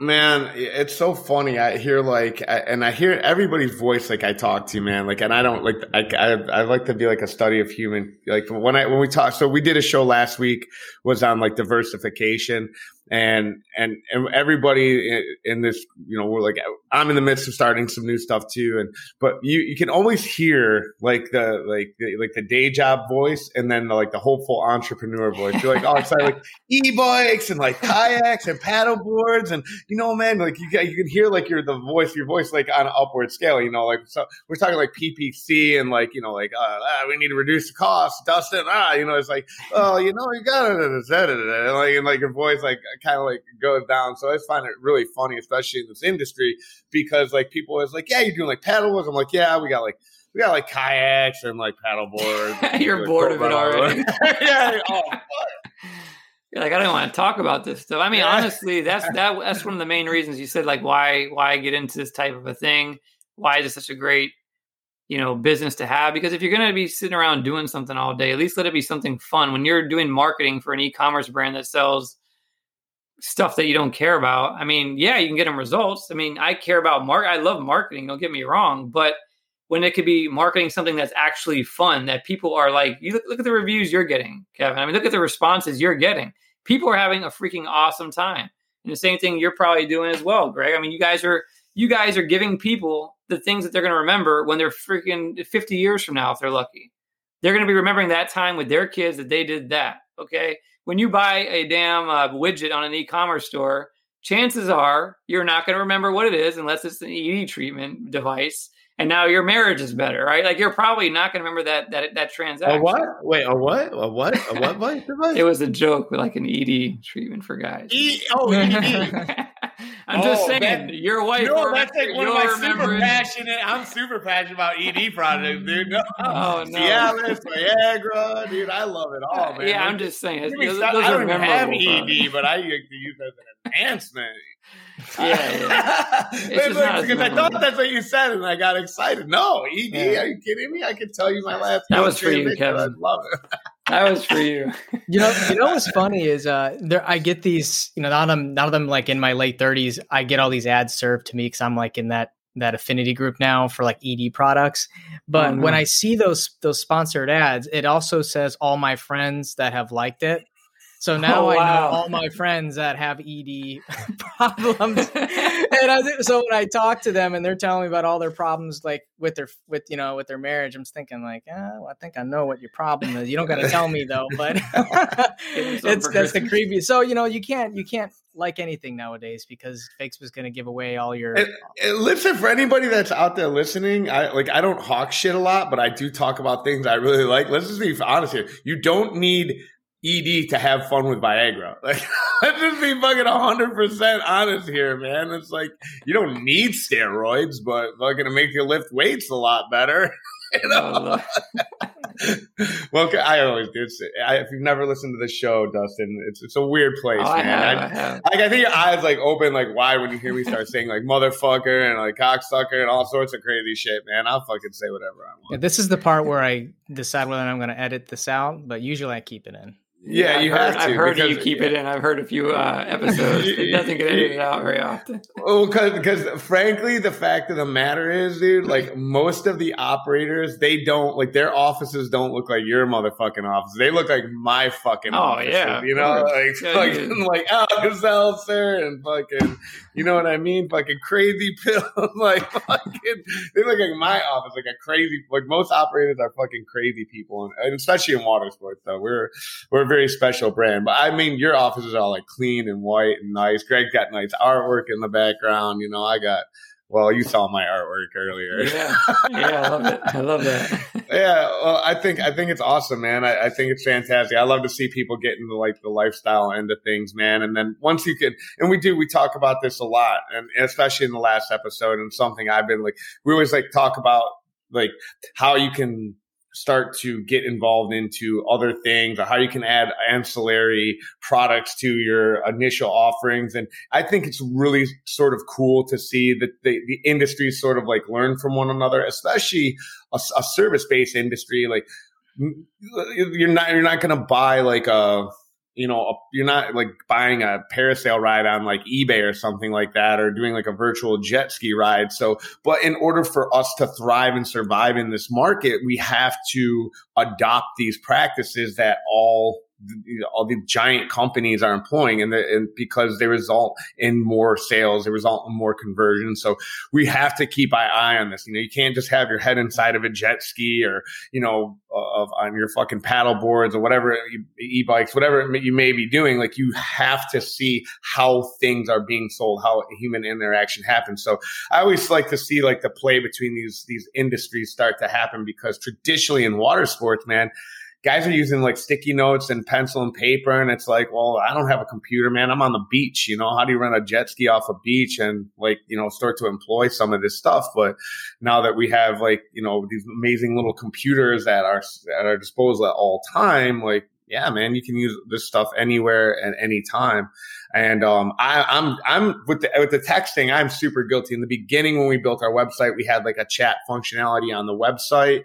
Man, it's so funny. I hear like, and I hear everybody's voice. Like I talk to, man. Like, and I don't like. I, I I like to be like a study of human. Like when I when we talk. So we did a show last week was on like diversification, and and and everybody in, in, this you know we're like i'm in the midst of starting some new stuff too. And but you you can always hear like the like the, like the day job voice and then the, like the hopeful entrepreneur voice. You're like oh excited like [LAUGHS] e-bikes and like kayaks and paddle boards and you know man like you you can hear like your the voice your voice like on an upward scale you know like so we're talking like ppc and like you know like uh, ah, we need to reduce the cost dustin ah you know it's like oh you know you got it and like and like your voice like kind of like goes down. So I just find it really funny, especially in this industry, because like people is like, yeah, you're doing like paddleboards. I'm like, yeah, we got like we got like kayaks and like paddleboards. [LAUGHS] you're bored of it already. [LAUGHS] yeah. Oh, [LAUGHS] You're like, I don't want to talk about this stuff. I mean, yeah. honestly, that's that that's one of the main reasons you said like why why get into this type of a thing. Why is it such a great you know business to have because if you're going to be sitting around doing something all day at least let it be something fun when you're doing marketing for an e-commerce brand that sells stuff that you don't care about. I mean, yeah, you can get them results. I mean, I care about mark. I love marketing. Don't get me wrong, but when it could be marketing something that's actually fun, that people are like, you look, look at the reviews you're getting, Kevin. I mean, look at the responses you're getting. People are having a freaking awesome time, and the same thing you're probably doing as well, Greg. I mean, you guys are you guys are giving people the things that they're going to remember when they're freaking 50 years from now, if they're lucky. They're going to be remembering that time with their kids that they did that. Okay when you buy a damn uh, widget on an e-commerce store, chances are you're not going to remember what it is unless it's an ED treatment device. And now your marriage is better, right? Like you're probably not going to remember that that that transaction. A what? Wait, a what? A what? A what [LAUGHS] device? it was a joke, like an ED treatment for guys. E- oh, ED. [LAUGHS] [LAUGHS] I'm just oh, saying, that, your wife. No, that's like one of my super passionate. I'm super passionate about ED products, dude. No, [LAUGHS] oh no, Cialis, Viagra, dude. I love it all, man. Yeah, I'm just saying. Those, those I don't even have ED, but I to use it as an enhancement. [LAUGHS] Yeah, yeah. because I thought that's what you said, and I got excited. No, ED? Yeah. Are you kidding me? I could tell you my last. That was for you, Kevin. I love it. That was for you. [LAUGHS] you know, you know what's funny is uh, there. I get these. You know, none of them. None of them like in my late thirties. I get all these ads served to me because I'm like in that that affinity group now for like ED products. But mm-hmm. when I see those those sponsored ads, it also says all my friends that have liked it. So oh, now oh, wow. I know all my friends that have ED [LAUGHS] problems. [LAUGHS] and I, so when I talk to them and they're telling me about all their problems, like with their with you know with their marriage, I'm thinking like, oh, well, I think I know what your problem is. You don't got to tell me though, but [LAUGHS] it's that's the creepy. So you know you can't you can't like anything nowadays because Facebook's going to give away all your. And, and listen for anybody that's out there listening. I like I don't hawk shit a lot, but I do talk about things I really like. Let's just be honest here. You don't need ED to have fun with Viagra. [LAUGHS] Like, let's just be fucking 100% honest here, man. It's like, you don't need steroids, but fucking to make you lift weights a lot better. [LAUGHS] You know? Oh, [LAUGHS] well, I always do. I, if you've never listened to the show, Dustin, it's it's a weird place, oh, man. I, have, I, I have. Like, I think your eyes like open like wide when you hear me start saying like motherfucker and like cocksucker and all sorts of crazy shit, man. I'll fucking say whatever I want. Yeah, this is the part where I decide whether I'm going to edit this out, but usually I keep it in. Yeah, you I've have to. I've heard you keep it in. I've heard a few uh, episodes. It doesn't get edited out very often. Well, because frankly, the fact of the matter is, dude, like most of the operators, they don't like their offices don't look like your motherfucking office. They look like my fucking. Oh offices, yeah, you know, like yeah, fucking like Alka and fucking, you know what I mean? Fucking crazy [LAUGHS] pills, like fucking. They look like my office, like a crazy. Like most operators are fucking crazy people, and especially in water sports. Though we're we're a very special brand. But I mean, your offices are all like clean and white and nice. Greg got nice artwork in the background. You know, I got. Well, you saw my artwork earlier. Yeah, yeah, I love it. I love that. [LAUGHS] yeah, well, I think I think it's awesome, man. I, I, think it's fantastic. I love to see people get into like the lifestyle end of things, man. And then once you can, and we do, we talk about this a lot, and especially in the last episode, and something I've been like, we always like talk about like how you can start to get involved into other things or how you can add ancillary products to your initial offerings. And I think it's really sort of cool to see that the, the industry sort of like learn from one another, especially a, a service based industry. Like you're not, you're not going to buy like a, you know, you're not like buying a parasail ride on like eBay or something like that, or doing like a virtual jet ski ride. So, but in order for us to thrive and survive in this market, we have to adopt these practices that all all the giant companies are employing and, the, and because they result in more sales, they result in more conversion. So we have to keep an eye on this. You know, you can't just have your head inside of a jet ski or, you know, of on your fucking paddle boards or whatever e-bikes, whatever you may be doing. Like you have to see how things are being sold, how human interaction happens. So I always like to see like the play between these, these industries start to happen because traditionally in water sports, man, guys are using like sticky notes and pencil and paper. And it's like, well, I don't have a computer, man. I'm on the beach. You know, how do you run a jet ski off a beach and like, you know, start to employ some of this stuff? But now that we have like, you know, these amazing little computers at our at our disposal at all time, like yeah, man, you can use this stuff anywhere at any time. And um, I, am I'm, I'm with the with the texting. I'm super guilty. In the beginning, when we built our website, we had like a chat functionality on the website,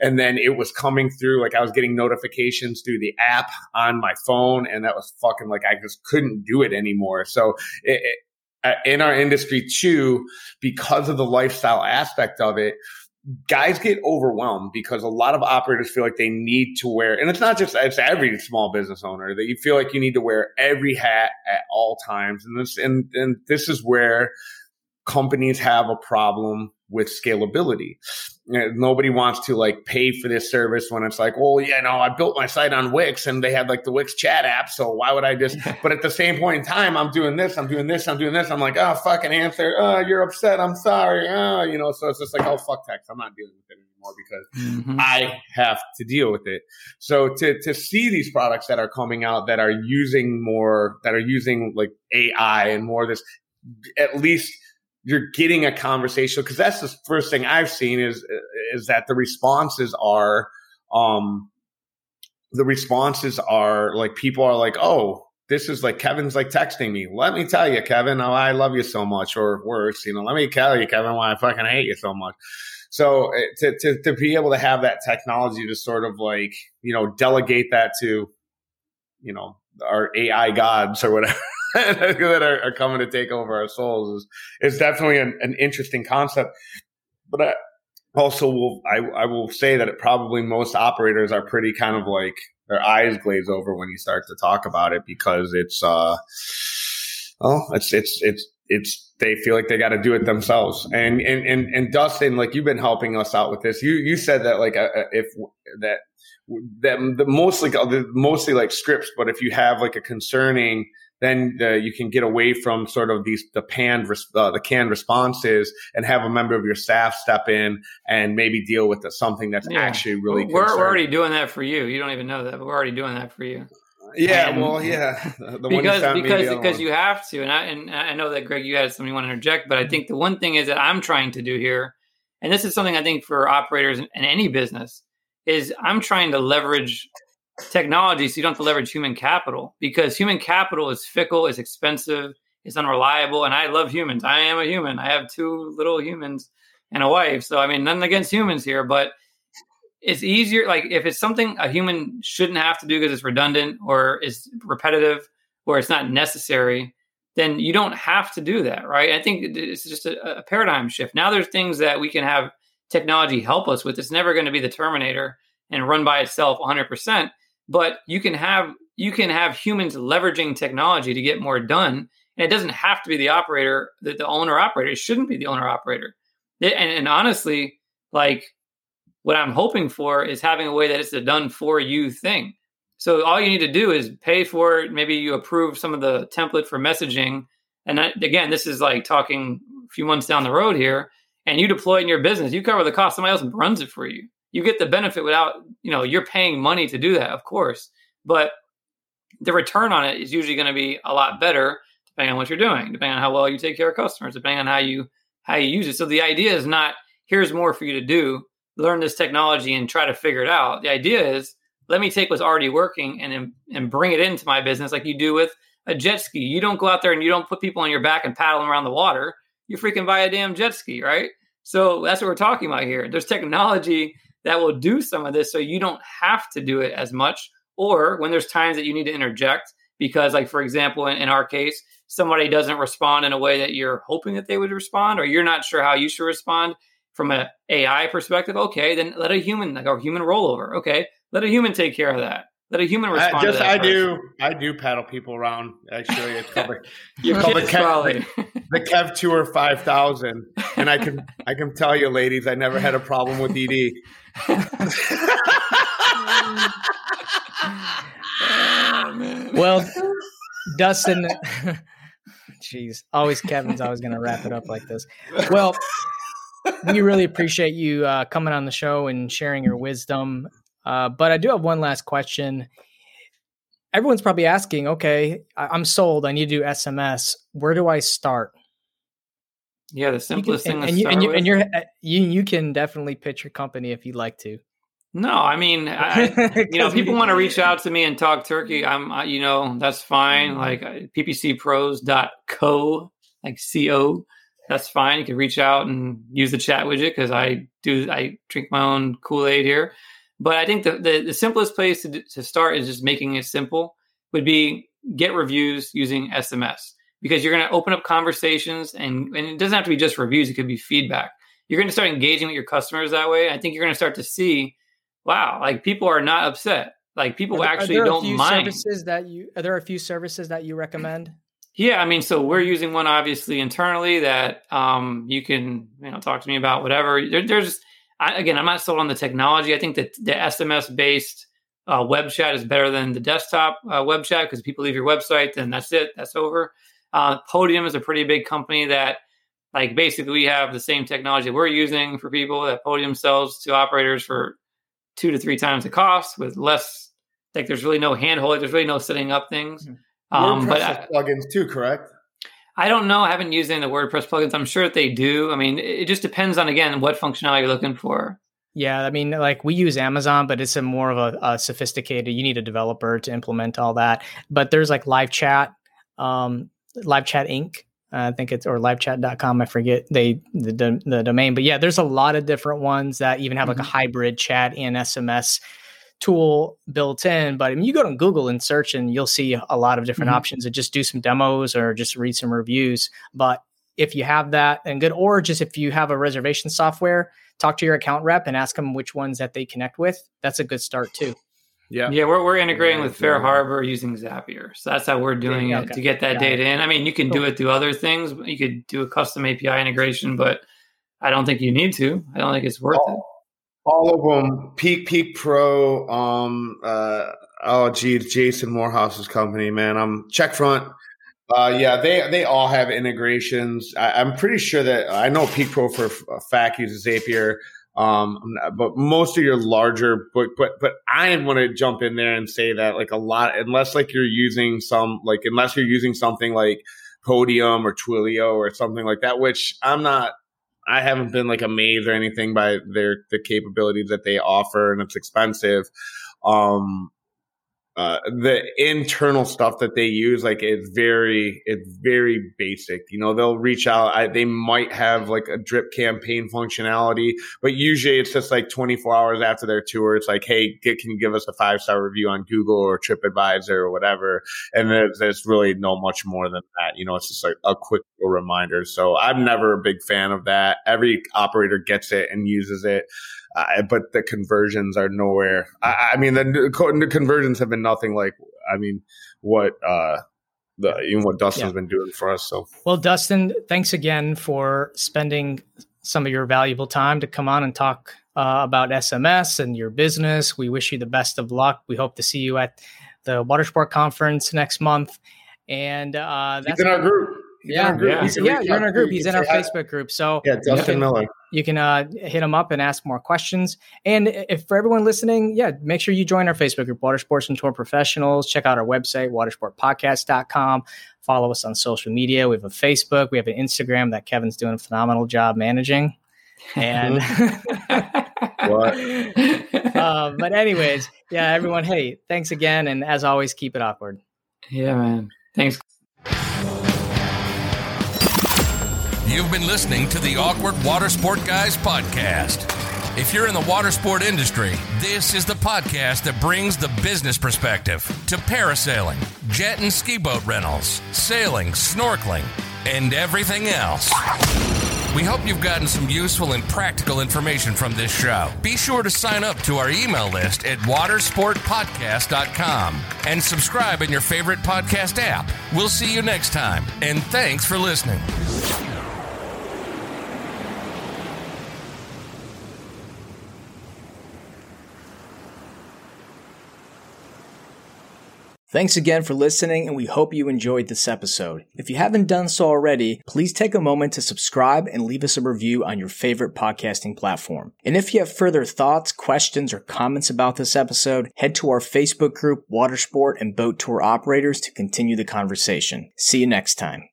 and then it was coming through. Like I was getting notifications through the app on my phone, and that was fucking like I just couldn't do it anymore. So it, it, in our industry too, because of the lifestyle aspect of it, guys get overwhelmed because a lot of operators feel like they need to wear, and it's not just it's every small business owner that you feel like you need to wear every hat at all times, and this and and this is where companies have a problem with scalability. Nobody wants to like pay for this service when it's like, well, yeah, no, I built my site on Wix and they had like the Wix chat app. So why would I just, [LAUGHS] but at the same point in time, I'm doing this, I'm doing this, I'm doing this. I'm like, oh, fucking answer. Oh, you're upset. I'm sorry. Oh, you know, so it's just like, oh, fuck text. I'm not dealing with it anymore because mm-hmm. I have to deal with it. So to, to see these products that are coming out that are using more, that are using like AI and more of this, at least you're getting a conversation because that's the first thing I've seen is is that the responses are um the responses are like people are like oh this is like Kevin's like texting me. Let me tell you Kevin oh, I love you so much or worse you know let me tell you Kevin why I fucking hate you so much. So eh, to, to to be able to have that technology to sort of like you know delegate that to you know our AI gods or whatever [LAUGHS] that are, are, coming to take over our souls is is definitely an, an interesting concept. But I also will I, I will say that it probably most operators are pretty kind of like their eyes glaze over when you start to talk about it because it's uh oh it's it's it's it's they feel like they got to do it themselves. And and and and Dustin, like you've been helping us out with this. You you said that like uh, uh if that that the mostly mostly like scripts, but if you have like a concerning then uh, you can get away from sort of these the panned uh, the canned responses and have a member of your staff step in and maybe deal with the, something that's yeah. actually really. We're, we're, already doing that for you. You don't even know that, but we're already doing that for you. Yeah, and well, yeah, [LAUGHS] the because because because you have to, and I and I know that Greg, you had something you want to interject, but I think the one thing is that I'm trying to do here, and this is something I think for operators in, in any business is I'm trying to leverage technology so you don't have to leverage human capital because human capital is fickle, is expensive, is unreliable. And I love humans. I am a human. I have two little humans and a wife. So I mean nothing against humans here, but it's easier like if it's something a human shouldn't have to do because it's redundant or is repetitive or it's not necessary, then you don't have to do that, right? I think it's just a, a paradigm shift. Now there's things that we can have technology help us with. It's never going to be the Terminator and run by itself 100% but you can have you can have humans leveraging technology to get more done. And it doesn't have to be the operator the, the owner operator. Shouldn't be the owner operator. And, and, honestly like what i'm hoping for is having a way that it's a done for you thing. So all you need to do is pay for it. Maybe you approve some of the template for messaging. And that, again this is like talking a few months down the road here. And you deploy it in your business. You cover the cost. Somebody else runs it for you you get the benefit without, you know, you're paying money to do that, of course, but the return on it is usually going to be a lot better depending on what you're doing, depending on how well you take care of customers, depending on how you how you use it. So the idea is not here's more for you to do, learn this technology and try to figure it out. The idea is let me take what's already working and and bring it into my business like you do with a jet ski. You don't go out there and you don't put people on your back and paddle them around the water. You freaking buy a damn jet ski, right? So that's what we're talking about here. There's technology that will do some of this so you don't have to do it as much. Or when there's times that you need to interject, because, like, for example, in, in our case, somebody doesn't respond in a way that you're hoping that they would respond, or you're not sure how you should respond from an AI perspective. Okay, then let a human, like a human rollover. Okay, let a human take care of that. let a human respond. I, just to that I person. do I do paddle people around. Actually, it's called the, [LAUGHS] Your called the probably. The Kev Tour five thousand, and I can I can tell you, ladies, I never had a problem with ED. [LAUGHS] Well, Dustin, [LAUGHS] jeez, always Kevin's always going to wrap it up like this. Well, we really appreciate you uh, coming on the show and sharing your wisdom. Uh, but I do have one last question. Everyone's probably asking, okay, I'm sold. I need to do SMS. Where do I start? Yeah, the can- simplest and, thing and you, and, you, and you're uh, you you can definitely pitch your company if you'd like to. no, I mean, I, [LAUGHS] you know, people want to reach out to me and talk turkey. I'm, I- you know, that's fine. Like uh, ppcpros.co, like co. That's fine. You can reach out and use the chat widget because I do. I drink my own Kool Aid here. But I think the, the, the simplest place to, to start is just making it simple. Would be get reviews using SMS because you're going to open up conversations and, and it doesn't have to be just reviews. It could be feedback. You're going to start engaging with your customers that way. I think you're going to start to see wow, like people are not upset. Like people Are there- are actually there don't mind. services that you are there a few services that you recommend? Yeah, I mean, so we're using one obviously internally that um, you can you know talk to me about whatever. There, there's I, again, I'm not sold on the technology. I think that the SMS based uh, web chat is better than the desktop uh, web chat because people leave your website, then that's it, that's over. Uh, Podium is a pretty big company that like basically we have the same technology we're using for people that Podium sells to operators for two to three times the cost with less. Like there's really no handholding. There's really no setting up things. Mhm. Um, but WordPress I, has plugins too, correct? I don't know. I haven't used any of the WordPress plugins. I'm sure that they do. I mean, it it just depends on again what functionality you're looking for. Yeah, I mean, like we use Amazon, but it's a more of a, a sophisticated. You need a developer to implement all that. But there's like live chat, um, live chat Inc. I think it's or livechat.com. I forget they the the, domain, but yeah, there's a lot of different ones that even have like a hybrid chat and SMS tool built in. But I mean, you go to Google and search, and you'll see a lot of different Mhm. options. And just do some demos or just read some reviews. But if you have that and good, or just if you have a reservation software, talk to your account rep and ask them which ones that they connect with. That's a good start too. Yeah. Yeah, we're, we're integrating Yeah, with Fair yeah. Harbor using Zapier. So that's how we're doing Yeah, it okay. to get that Got data in. I mean, you can do it through other things. You could do a custom API integration, but I don't think you need to. I don't think it's worth it. All of them. Peek Peek Pro. Um. Uh. Oh, geez, Jason Morehouse's company, man. I'm Checkfront. Uh. Yeah. They they all have integrations. I, I'm pretty sure that I know Peek Pro for a fact uses Zapier. Um. But most of your larger, but but but I want to jump in there and say that like a lot, unless like you're using some like unless you're using something like Podium or Twilio or something like that, which I'm not. I haven't been like amazed or anything by their the capabilities that they offer, and it's expensive. Um, uh, the internal stuff that they use, like it's very, it's very basic. You know, they'll reach out. I, they might have like a drip campaign functionality, but usually it's just like 24 hours after their tour. It's like, hey, get, can you give us a five star review on Google or TripAdvisor or whatever? And there's, there's really no much more than that. You know, it's just like a quick reminder. So I'm never a big fan of that. Every operator gets it and uses it. Uh, but the conversions are nowhere. I, I mean, the, the conversions have been nothing like. I mean, what uh, the even what Dustin's Yeah. been doing for us. So Well, Dustin, thanks again for spending some of your valuable time to come on and talk uh, about SMS and your business. We wish you the best of luck. We hope to see you at the Watersport Conference next month. And uh, that's in our group. He's in yeah, our group. yeah. He's, yeah, you're in our group. He's in our. Facebook group. So Yeah, you Dustin can- Miller. you can uh, hit him up and ask more questions. And if for everyone listening, yeah, make sure you join our Facebook group, Watersports and Tour Professionals. Check out our website, watersportpodcast.com. Follow us on social media. We have a Facebook, we have an Instagram that Kevin's doing a phenomenal job managing. And [LAUGHS] What? [LAUGHS] uh, but anyways, yeah, everyone, hey, thanks again. And as always, keep it awkward. yeah, man. Thanks. You've been listening to the Awkward Water Sport Guys podcast. If you're in the water sport industry, this is the podcast that brings the business perspective to parasailing, jet and ski boat rentals, sailing, snorkeling, and everything else. We hope you've gotten some useful and practical information from this show. Be sure to sign up to our email list at watersportpodcast.com and subscribe in your favorite podcast app. We'll see you next time, and thanks for listening. Thanks again for listening, and we hope you enjoyed this episode. If you haven't done so already, please take a moment to subscribe and leave us a review on your favorite podcasting platform. And if you have further thoughts, questions, or comments about this episode, head to our Facebook group, Watersport and Boat Tour Operators, to continue the conversation. See you next time.